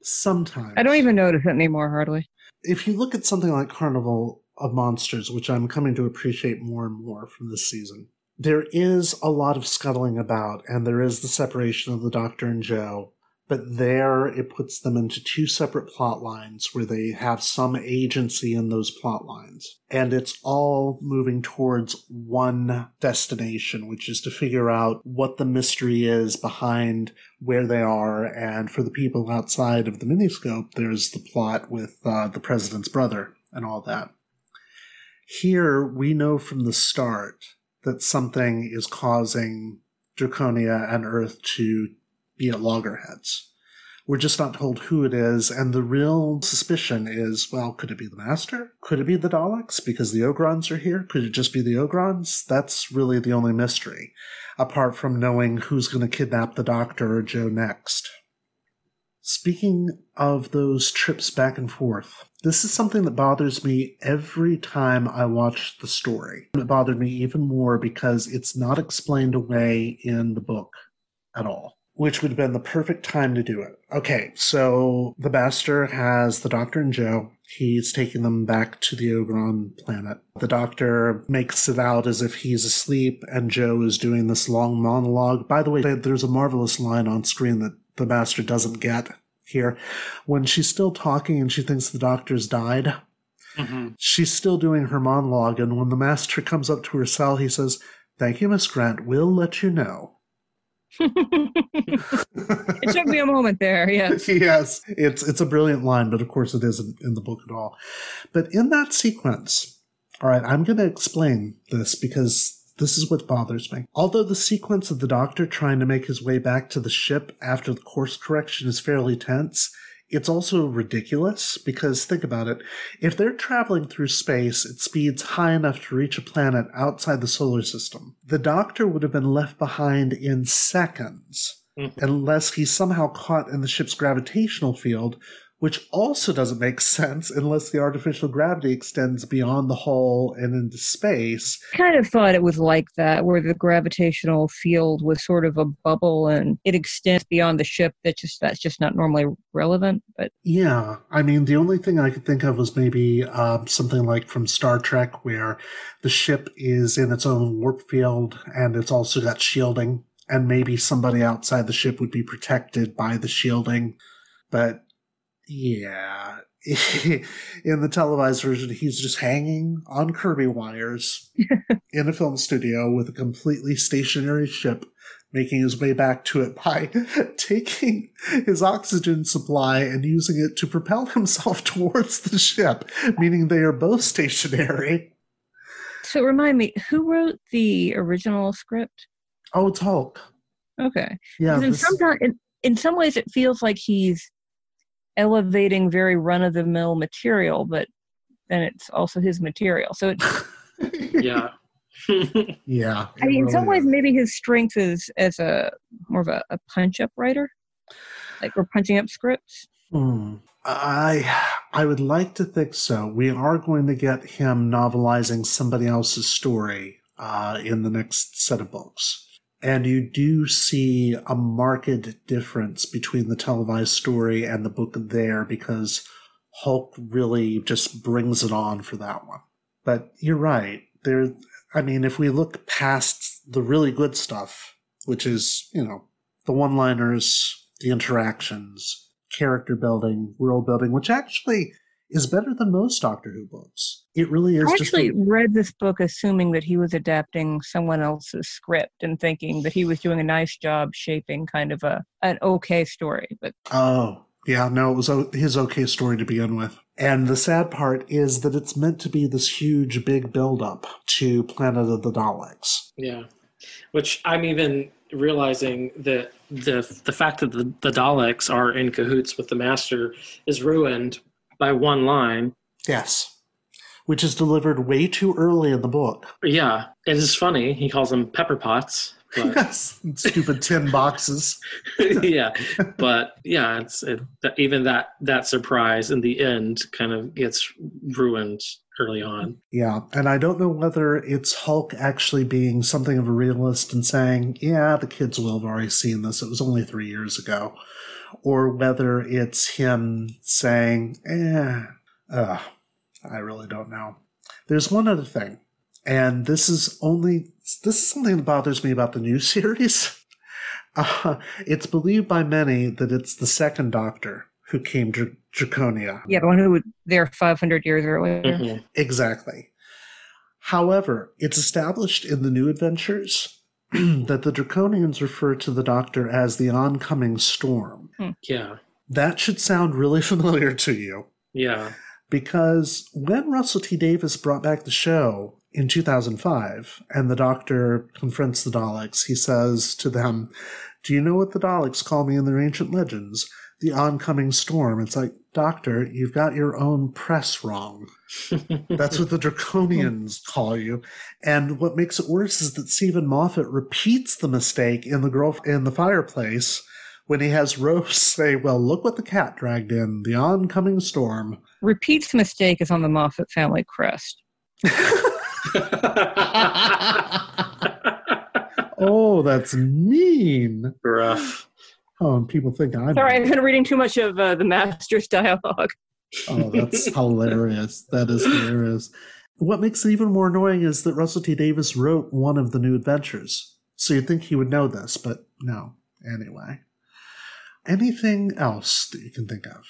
Speaker 1: Sometimes
Speaker 5: I don't even notice it anymore, hardly.
Speaker 1: if you look at something like Carnival of Monsters, which I'm coming to appreciate more and more from this season, there is a lot of scuttling about, and there is the separation of the Doctor and Jo. But there, it puts them into two separate plot lines where they have some agency in those plot lines. And it's all moving towards one destination, which is to figure out what the mystery is behind where they are. And for the people outside of the miniscope, there's the plot with uh, the president's brother and all that. Here, we know from the start that something is causing Draconia and Earth to be at loggerheads. We're just not told who it is, and the real suspicion is well, could it be the Master? Could it be the Daleks because the Ogrons are here? Could it just be the Ogrons? That's really the only mystery, apart from knowing who's going to kidnap the Doctor or Jo next. Speaking of those trips back and forth, this is something that bothers me every time I watch the story. It bothered me even more because it's not explained away in the book at all, which would have been the perfect time to do it. Okay, so the Master has the Doctor and Jo. He's taking them back to the Ogron planet. The Doctor makes it out as if he's asleep, and Jo is doing this long monologue. By the way, there's a marvelous line on screen that the Master doesn't get here. When she's still talking and she thinks the Doctor's died, mm-hmm. she's still doing her monologue, and when the Master comes up to her cell, he says, Thank you, Miss Grant. We'll let you know. (laughs)
Speaker 5: It took me a moment there, yes. (laughs)
Speaker 1: yes, it's it's a brilliant line, but of course it isn't in the book at all. But in that sequence, all right, I'm going to explain this because this is what bothers me. Although the sequence of the Doctor trying to make his way back to the ship after the course correction is fairly tense, it's also ridiculous because think about it. If they're traveling through space at speeds high enough to reach a planet outside the solar system, the Doctor would have been left behind in seconds mm-hmm. unless he's somehow caught in the ship's gravitational field, which also doesn't make sense unless the artificial gravity extends beyond the hull and into space.
Speaker 5: kind of thought it was like that, where the gravitational field was sort of a bubble and it extends beyond the ship. That just that's just not normally relevant. But
Speaker 1: Yeah, I mean, the only thing I could think of was maybe um, something like from Star Trek, where the ship is in its own warp field and it's also got shielding, and maybe somebody outside the ship would be protected by the shielding. But yeah, (laughs) in the televised version, he's just hanging on Kirby wires (laughs) in a film studio with a completely stationary ship. Making his way back to it by (laughs) taking his oxygen supply and using it to propel himself towards the ship, meaning they are both stationary.
Speaker 5: so remind me, who wrote the original script?
Speaker 1: Oh, it's Hulke.
Speaker 5: Okay.
Speaker 1: Yeah.
Speaker 5: In
Speaker 1: this-
Speaker 5: some in, in some ways, it feels like he's elevating very run of the mill material, but then it's also his material. So it, (laughs)
Speaker 4: yeah (laughs)
Speaker 1: Yeah.
Speaker 5: I mean, in some
Speaker 1: really
Speaker 5: ways, maybe his strength is as a more of a, a punch up writer, like we're punching up scripts.
Speaker 1: Hmm. I I would like to think so. We are going to get him novelizing somebody else's story uh, in the next set of books. And you do see a marked difference between the televised story and the book there because Hulke really just brings it on for that one. But you're right. There I mean, if we look past the really good stuff which is, you know, the one liners, the interactions, character building, world building, which actually is better than most Doctor Who books. It really is
Speaker 5: I
Speaker 1: just
Speaker 5: actually
Speaker 1: a-
Speaker 5: read this book assuming that he was adapting someone else's script and thinking that he was doing a nice job shaping kind of a an okay story. But
Speaker 1: Oh, yeah, no, it was o- his okay story to begin with. And the sad part is that it's meant to be this huge, big build up to Planet of the Daleks.
Speaker 4: Yeah, which I'm even realizing that the the fact that the, the Daleks are in cahoots with the Master is ruined by one line.
Speaker 1: Yes. Which is delivered way too early in the book.
Speaker 4: Yeah, it is funny. He calls them pepper pots. But (laughs)
Speaker 1: Yes. Stupid tin boxes. (laughs)
Speaker 4: yeah, but yeah, it's it, even that that surprise in the end kind of gets ruined early on.
Speaker 1: Yeah, and I don't know whether it's Hulke actually being something of a realist and saying, yeah, the kids will have already seen this. It was only three years ago. Or whether it's him saying, eh, uh, I really don't know. There's one other thing, and this is only, this is something that bothers me about the new (laughs) series. Uh, it's believed by many that it's the second Doctor who came to Draconia.
Speaker 5: yeah, the one who was there 500 years earlier.
Speaker 4: Mm-hmm.
Speaker 1: Exactly. However, it's established in the new adventures (clears throat) that the Draconians refer to the Doctor as the oncoming storm. Hmm.
Speaker 4: Yeah,
Speaker 1: That should sound really (laughs) familiar to you
Speaker 4: yeah,
Speaker 1: because when Russell T Davies brought back the show in 2005 and the Doctor confronts the Daleks, he says to them, Do you know what the Daleks call me in their ancient legends? The oncoming storm. It's like, Doctor, you've got your own press wrong. (laughs) That's what the Draconians call you. And what makes it worse is that Steven Moffat repeats the mistake in the girl in the fireplace when he has Rose (laughs) say, Well, look what the cat dragged in, the oncoming storm.
Speaker 5: Repeats mistake is on the Moffat family crest. (laughs)
Speaker 1: Oh, that's mean.
Speaker 4: rough.
Speaker 1: Oh, and people think I'm
Speaker 5: Sorry, I've been reading too much of uh, the Master's (laughs) dialogue.
Speaker 1: Oh, that's hilarious. That is hilarious. What makes it even more annoying is that Russell T Davies wrote one of the new adventures. So you'd think he would know this, but no. Anyway. Anything else that you can think of?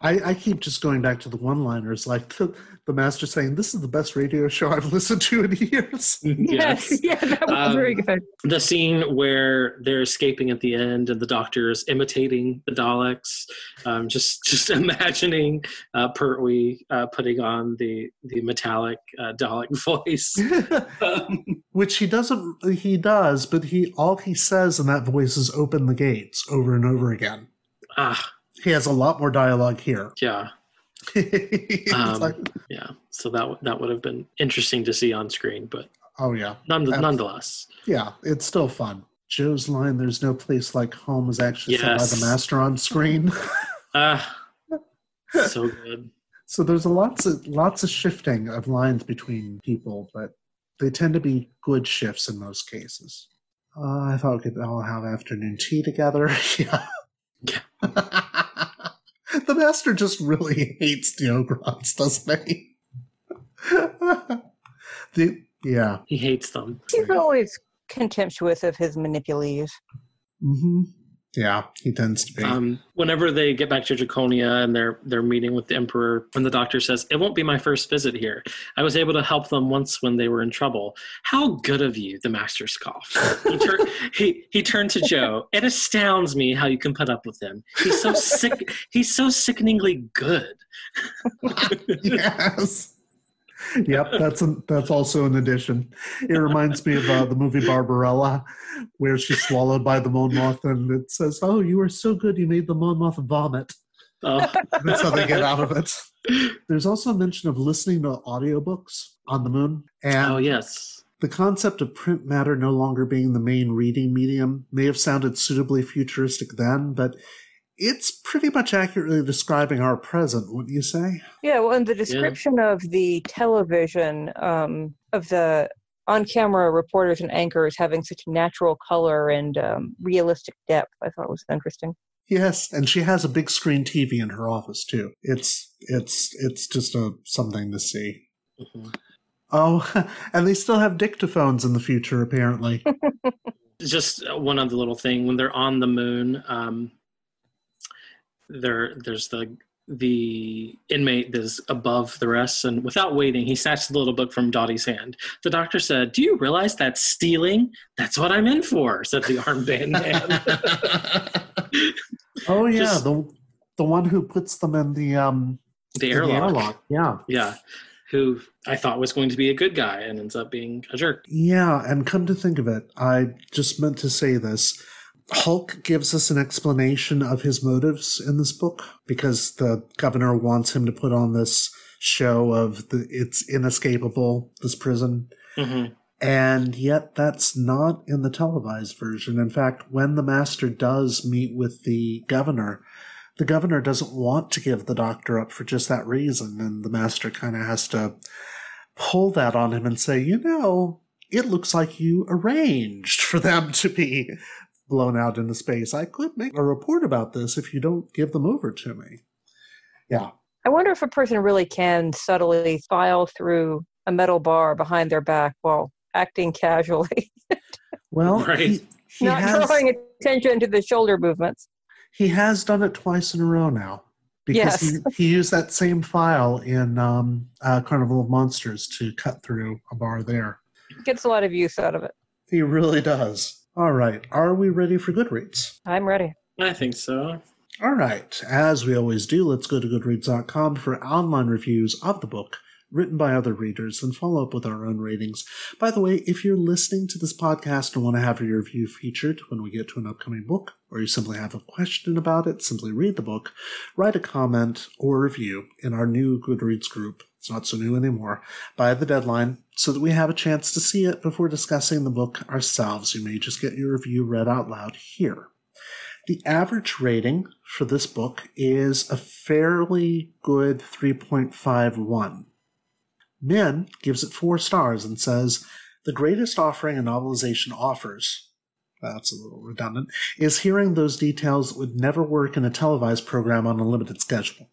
Speaker 1: I, I keep just going back to the one liners, like the, the master saying, This is the best radio show I've (laughs) listened to in years. (laughs)
Speaker 5: Yes, (laughs) yeah, that was
Speaker 4: Um,
Speaker 5: very good.
Speaker 4: The scene where they're escaping at the end and the doctor is imitating the Daleks. Um, just just imagining uh, Pertwee uh, putting on the the metallic uh, Dalek voice.
Speaker 1: Which he doesn't he does, but he all he says in that voice is open the gates over and over again.
Speaker 4: ah,
Speaker 1: He has a lot more dialogue here.
Speaker 4: yeah. (laughs) Um,
Speaker 1: like,
Speaker 4: yeah. So that that would have been interesting to see on screen, but
Speaker 1: oh yeah.
Speaker 4: none, nonetheless.
Speaker 1: Yeah, it's still fun. Jo's line, there's no place like home, is actually said by the master on screen. (laughs)
Speaker 4: Ah, so good.
Speaker 1: so there's a lots of lots of shifting of lines between people, but they tend to be good shifts in most cases. Uh, I thought we could all have afternoon tea together. (laughs) yeah. yeah. The master just really hates the Ogrons, doesn't he? (laughs) the, yeah.
Speaker 4: He hates them.
Speaker 5: He's always contemptuous of his manipulees.
Speaker 1: hmm Yeah, he tends to be.
Speaker 4: Um, whenever they get back to Draconia and they're they're meeting with the Emperor, and the Doctor says, "It won't be my first visit here. I was able to help them once when they were in trouble." How good of you, the Master scoffed. He, tur- (laughs) he he turned to Jo. It astounds me how you can put up with him. He's so sick. He's so sickeningly good. (laughs)
Speaker 1: yes. Yep, that's a, that's also an addition. It reminds me of uh, the movie Barbarella, where she's swallowed by the moon moth, and it says, "Oh, you were so good, you made the moon moth vomit."
Speaker 4: Oh. (laughs)
Speaker 1: That's how they get out of it. There's also a mention of listening to audiobooks on the moon, and
Speaker 4: oh yes,
Speaker 1: the concept of print matter no longer being the main reading medium may have sounded suitably futuristic then, but it's pretty much accurately describing our present, wouldn't you say?
Speaker 5: Yeah, well, in the description of the television um, of the on-camera reporters and anchors having such natural color and um, realistic depth, I thought was interesting.
Speaker 1: Yes, and she has a big screen TV in her office too. It's it's it's just a something to see. Oh, (laughs) and they still have dictaphones in the future, apparently. (laughs)
Speaker 4: Just one other little thing: when they're on the moon, um, there there's the the inmate that's above the rest, and without waiting, he snatched the little book from Dottie's hand. The doctor said, "Do you realize that's stealing? That's what I'm in for," said the (laughs) armband man. (laughs)
Speaker 1: Oh yeah,
Speaker 4: Just-
Speaker 1: the the one who puts them in the um
Speaker 4: the
Speaker 1: in
Speaker 4: airlock.
Speaker 1: Yeah.
Speaker 4: Yeah, who I thought was going to be a good guy and ends up being a jerk.
Speaker 1: Yeah, and come to think of it, I just meant to say this. Hulke gives us an explanation of his motives in this book because the governor wants him to put on this show of the it's inescapable, this prison.
Speaker 4: Mm-hmm.
Speaker 1: And yet that's not in the televised version. In fact, when the master does meet with the governor, the governor doesn't want to give the doctor up for just that reason. And the master kind of has to pull that on him and say, you know, it looks like you arranged for them to be blown out into space. I could make a report about this if you don't give them over to me. Yeah.
Speaker 5: I wonder if a person really can subtly file through a metal bar behind their back while acting casually, (laughs)
Speaker 1: Well,
Speaker 4: Right.
Speaker 1: he, he
Speaker 5: not
Speaker 1: has,
Speaker 5: drawing attention to the shoulder movements.
Speaker 1: he has done it twice in a row now. Because
Speaker 5: Yes.
Speaker 1: he, he used that same file in um, uh, Carnival of Monsters to cut through a bar there.
Speaker 5: Gets a lot of use out of it.
Speaker 1: He really does. All right. Are we ready for Goodreads?
Speaker 5: I'm ready.
Speaker 4: I think so.
Speaker 1: All right. As we always do, let's go to goodreads.com for online reviews of the book written by other readers and follow up with our own ratings. By the way, if you're listening to this podcast and want to have your review featured when we get to an upcoming book, or you simply have a question about it, simply read the book, write a comment or review in our new Goodreads group. It's not so new anymore. By the deadline, so that we have a chance to see it before discussing the book ourselves. You may just get your review read out loud here. The average rating for this book is a fairly good 3.51. Min gives it four stars and says, The greatest offering a novelization offers, that's a little redundant, is hearing those details that would never work in a televised program on a limited schedule.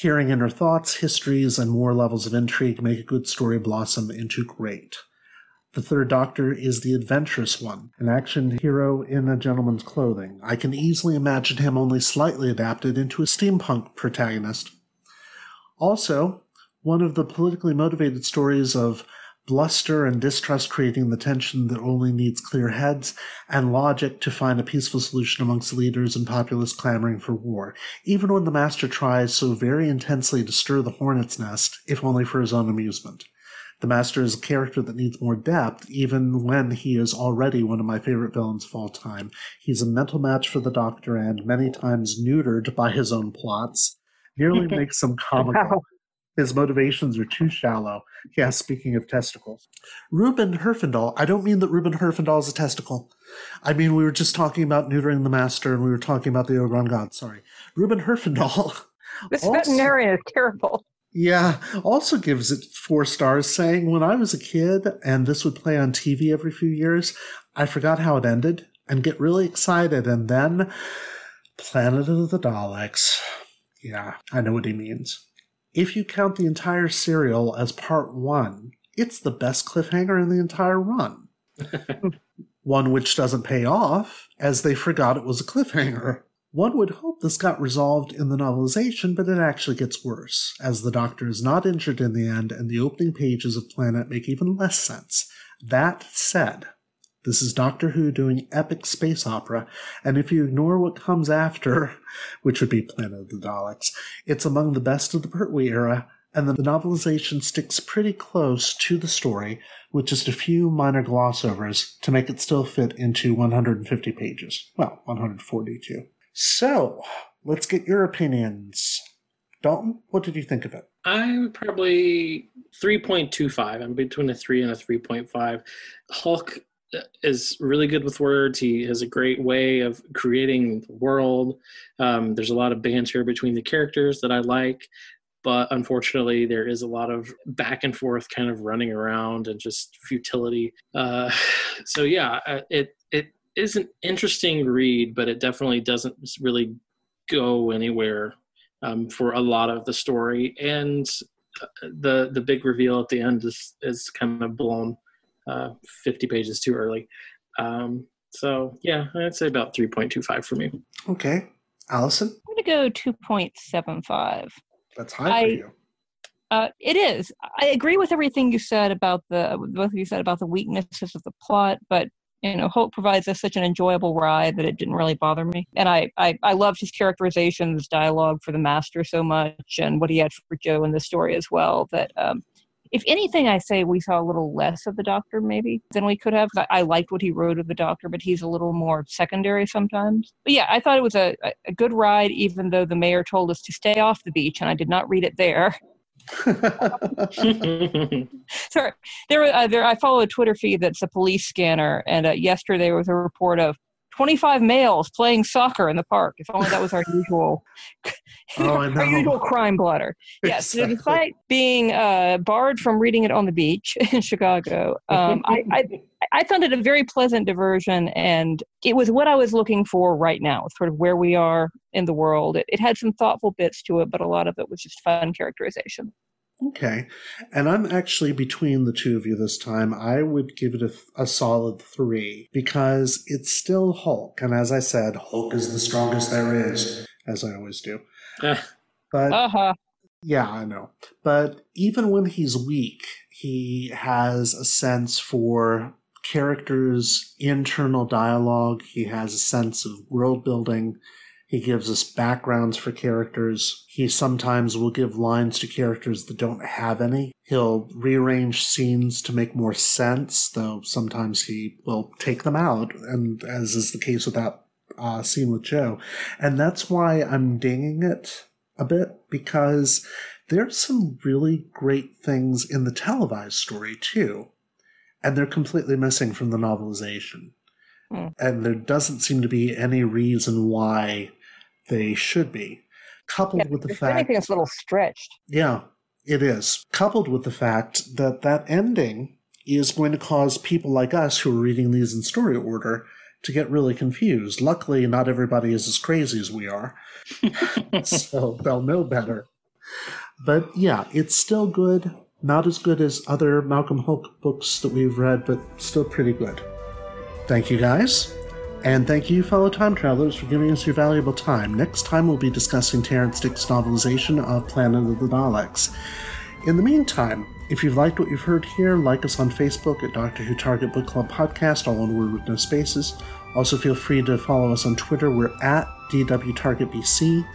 Speaker 1: Hearing inner thoughts, histories, and more levels of intrigue make a good story blossom into great. The third doctor is the adventurous one, an action hero in a gentleman's clothing. I can easily imagine him only slightly adapted into a steampunk protagonist. Also, one of the politically motivated stories of bluster and distrust creating the tension that only needs clear heads, and logic to find a peaceful solution amongst leaders and populace clamoring for war, even when the master tries so very intensely to stir the hornet's nest, if only for his own amusement. The Master is a character that needs more depth, even when he is already one of my favorite villains of all time. He's a mental match for the Doctor and many times neutered by his own plots. Nearly (laughs) makes him comical. His motivations are too shallow. Yeah, speaking of testicles. Reuben Herfindahl, I don't mean that Reuben Herfindahl is a testicle. I mean, we were just talking about neutering the Master and we were talking about the Ogron God. Sorry. Reuben Herfindahl. (laughs)
Speaker 5: This
Speaker 1: also-
Speaker 5: veterinarian is terrible.
Speaker 1: yeah, also gives it four stars, saying, When I was a kid and this would play on TV every few years, I forgot how it ended and get really excited. And then Planet of the Daleks. Yeah, I know what he means. If you count the entire serial as part one, it's the best cliffhanger in the entire run. (laughs) one which doesn't pay off, as they forgot it was a cliffhanger. One would hope this got resolved in the novelization, but it actually gets worse, as the Doctor is not injured in the end, and the opening pages of Planet make even less sense. That said, this is Doctor Who doing epic space opera, and if you ignore what comes after, (laughs) which would be Planet of the Daleks, it's among the best of the Pertwee era, and the novelization sticks pretty close to the story, with just a few minor glossovers to make it still fit into 150 pages. Well, 142. So, let's get your opinions. Dalton, what did you think of it?
Speaker 4: I'm probably 3.25. I'm between a 3 and a 3.5. Hulke is really good with words. He has a great way of creating the world. Um, there's a lot of banter between the characters that I like, but unfortunately, there is a lot of back and forth kind of running around and just futility. Uh, (sighs) so yeah, uh, it it is an interesting read, but it definitely doesn't really go anywhere um, for a lot of the story. And uh, the the big reveal at the end is is kind of blown uh, 50 pages too early. Um, So yeah, I'd say about three point two five for me.
Speaker 1: Okay, Allison.
Speaker 5: I'm going to go 2.75.
Speaker 1: That's high
Speaker 5: I-
Speaker 1: for you.
Speaker 5: Uh, it is. I agree with everything you said about the both of you said about the weaknesses of the plot, but you know, Hope provides us such an enjoyable ride that it didn't really bother me. And I, I, I loved his characterizations, dialogue for the master so much, and what he had for Jo in the story as well. That um, if anything, I say we saw a little less of the Doctor maybe than we could have. I, I liked what he wrote of the Doctor, but he's a little more secondary sometimes. But yeah, I thought it was a, a- good ride, even though the mayor told us to stay off the beach, and I did not read it there. (laughs) (laughs) Sorry, there, were- uh, there. I follow a Twitter feed that's a police scanner, and uh, yesterday there was a report of 25 males playing soccer in the park. If only that was our (laughs) usual,
Speaker 1: Oh, (laughs)
Speaker 5: our usual crime blotter. Yes, so despite being uh, barred from reading it on the beach (laughs) in Chicago, um, I, I I found it a very pleasant diversion, and it was what I was looking for right now, sort of where we are in the world. It, it had some thoughtful bits to it, but a lot of it was just fun characterization.
Speaker 1: Okay. And I'm actually between the two of you this time. I would give it a, a solid three because it's still Hulke. And as I said, Hulke is the strongest there is, as I always do. But
Speaker 5: Uh-huh.
Speaker 1: yeah, I know. But even when he's weak, he has a sense for characters' internal dialogue. He has a sense of world building. He gives us backgrounds for characters. He sometimes will give lines to characters that don't have any. He'll rearrange scenes to make more sense, though sometimes he will take them out, and as is the case with that uh, scene with Jo. And that's why I'm dinging it a bit, because there's some really great things in the televised story, too. And they're completely missing from the novelization. And there doesn't seem to be any reason why they should be. Coupled with the fact
Speaker 5: anything, it's a little stretched.
Speaker 1: yeah, it is. Coupled with the fact that that ending is going to cause people like us who are reading these in story order to get really confused. Luckily, not everybody is as crazy as we are, (laughs) so they'll know better. But yeah, it's still good. Not as good as other Malcolm Hulke books that we've read, but still pretty good. Thank you guys. And thank you, fellow time travelers, for giving us your valuable time. Next time, we'll be discussing Terrance Dicks' novelization of Planet of the Daleks. In the meantime, if you've liked what you've heard here, like us on Facebook at Doctor Who Target Book Club Podcast, all one word with no spaces. Also, feel free to follow us on Twitter. We're at DWTargetBC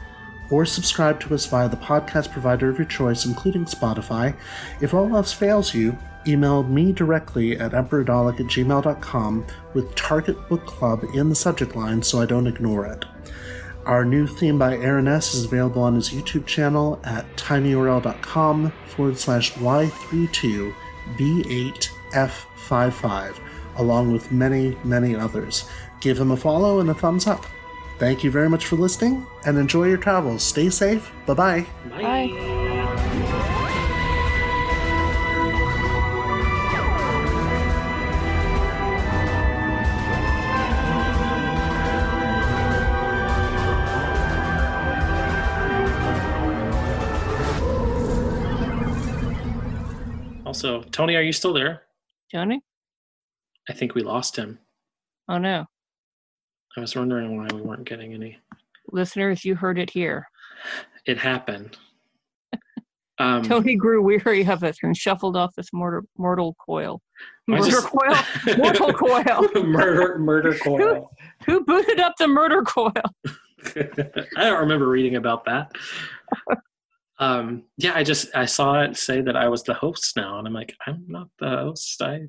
Speaker 1: or subscribe to us via the podcast provider of your choice, including Spotify. If all else fails you, email me directly at emperordalek at gmail.com with Target Book Club in the subject line so I don't ignore it. Our new theme by Aaron S. is available on his YouTube channel at tinyurl.com forward slash Y32B8F55, along with many, many others. Give him a follow and a thumbs up. Thank you very much for listening and enjoy your travels. Stay safe. Bye bye.
Speaker 5: Bye.
Speaker 4: Also, Tony, are you still there?
Speaker 5: Tony?
Speaker 4: I think we lost him.
Speaker 5: Oh no.
Speaker 4: I was wondering why we weren't getting any.
Speaker 5: Listeners, you heard it here.
Speaker 4: It happened. (laughs) Um,
Speaker 5: Tony grew weary of it and shuffled off this mortar, mortal coil. Murder
Speaker 4: just-
Speaker 5: coil? (laughs) Mortal coil. (laughs)
Speaker 4: murder, murder coil.
Speaker 5: Who booted up the murder coil?
Speaker 4: I don't remember reading about that. Um, yeah, I just I saw it say that I was the host now, and I'm like, I'm not the host. I,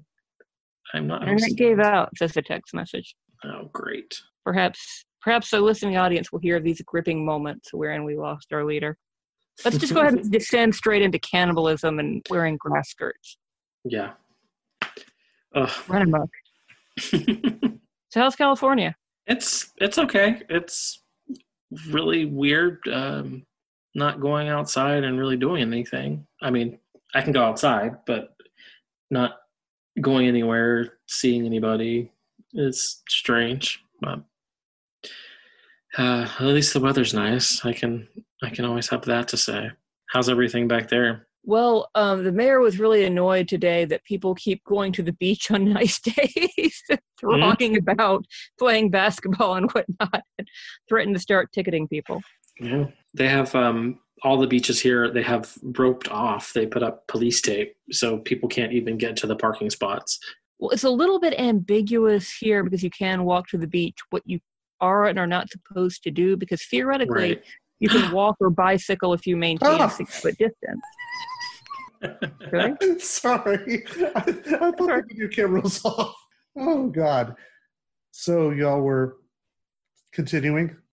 Speaker 4: I'm not.
Speaker 5: And it gave out, says the text message.
Speaker 4: Oh, great.
Speaker 5: Perhaps perhaps the listening audience will hear of these gripping moments wherein we lost our leader. Let's just go ahead and (laughs) descend straight into cannibalism and wearing grass skirts.
Speaker 4: Yeah. Ugh.
Speaker 5: Run amok. (laughs) so how's California?
Speaker 4: It's it's okay. It's really weird. Um, not going outside and really doing anything. I mean, I can go outside, but not going anywhere, seeing anybody is strange. But uh, at least the weather's nice. I can I can always have that to say. How's everything back there?
Speaker 5: Well, um, the mayor was really annoyed today that people keep going to the beach on (laughs) nice days, (laughs) thronging about, playing basketball and whatnot, and threatened to start ticketing people.
Speaker 4: Yeah, they have um, all the beaches here. They have roped off. They put up police tape so people can't even get to the parking spots.
Speaker 5: Well, it's a little bit ambiguous here because you can walk to the beach. What you are and are not supposed to do, because theoretically
Speaker 4: Right.
Speaker 5: you can (gasps) walk or bicycle if you maintain
Speaker 1: Ah.
Speaker 5: a six foot distance. (laughs) Really?
Speaker 1: Sorry. I, I thought the video camera was off. Oh, God. So, y'all were continuing?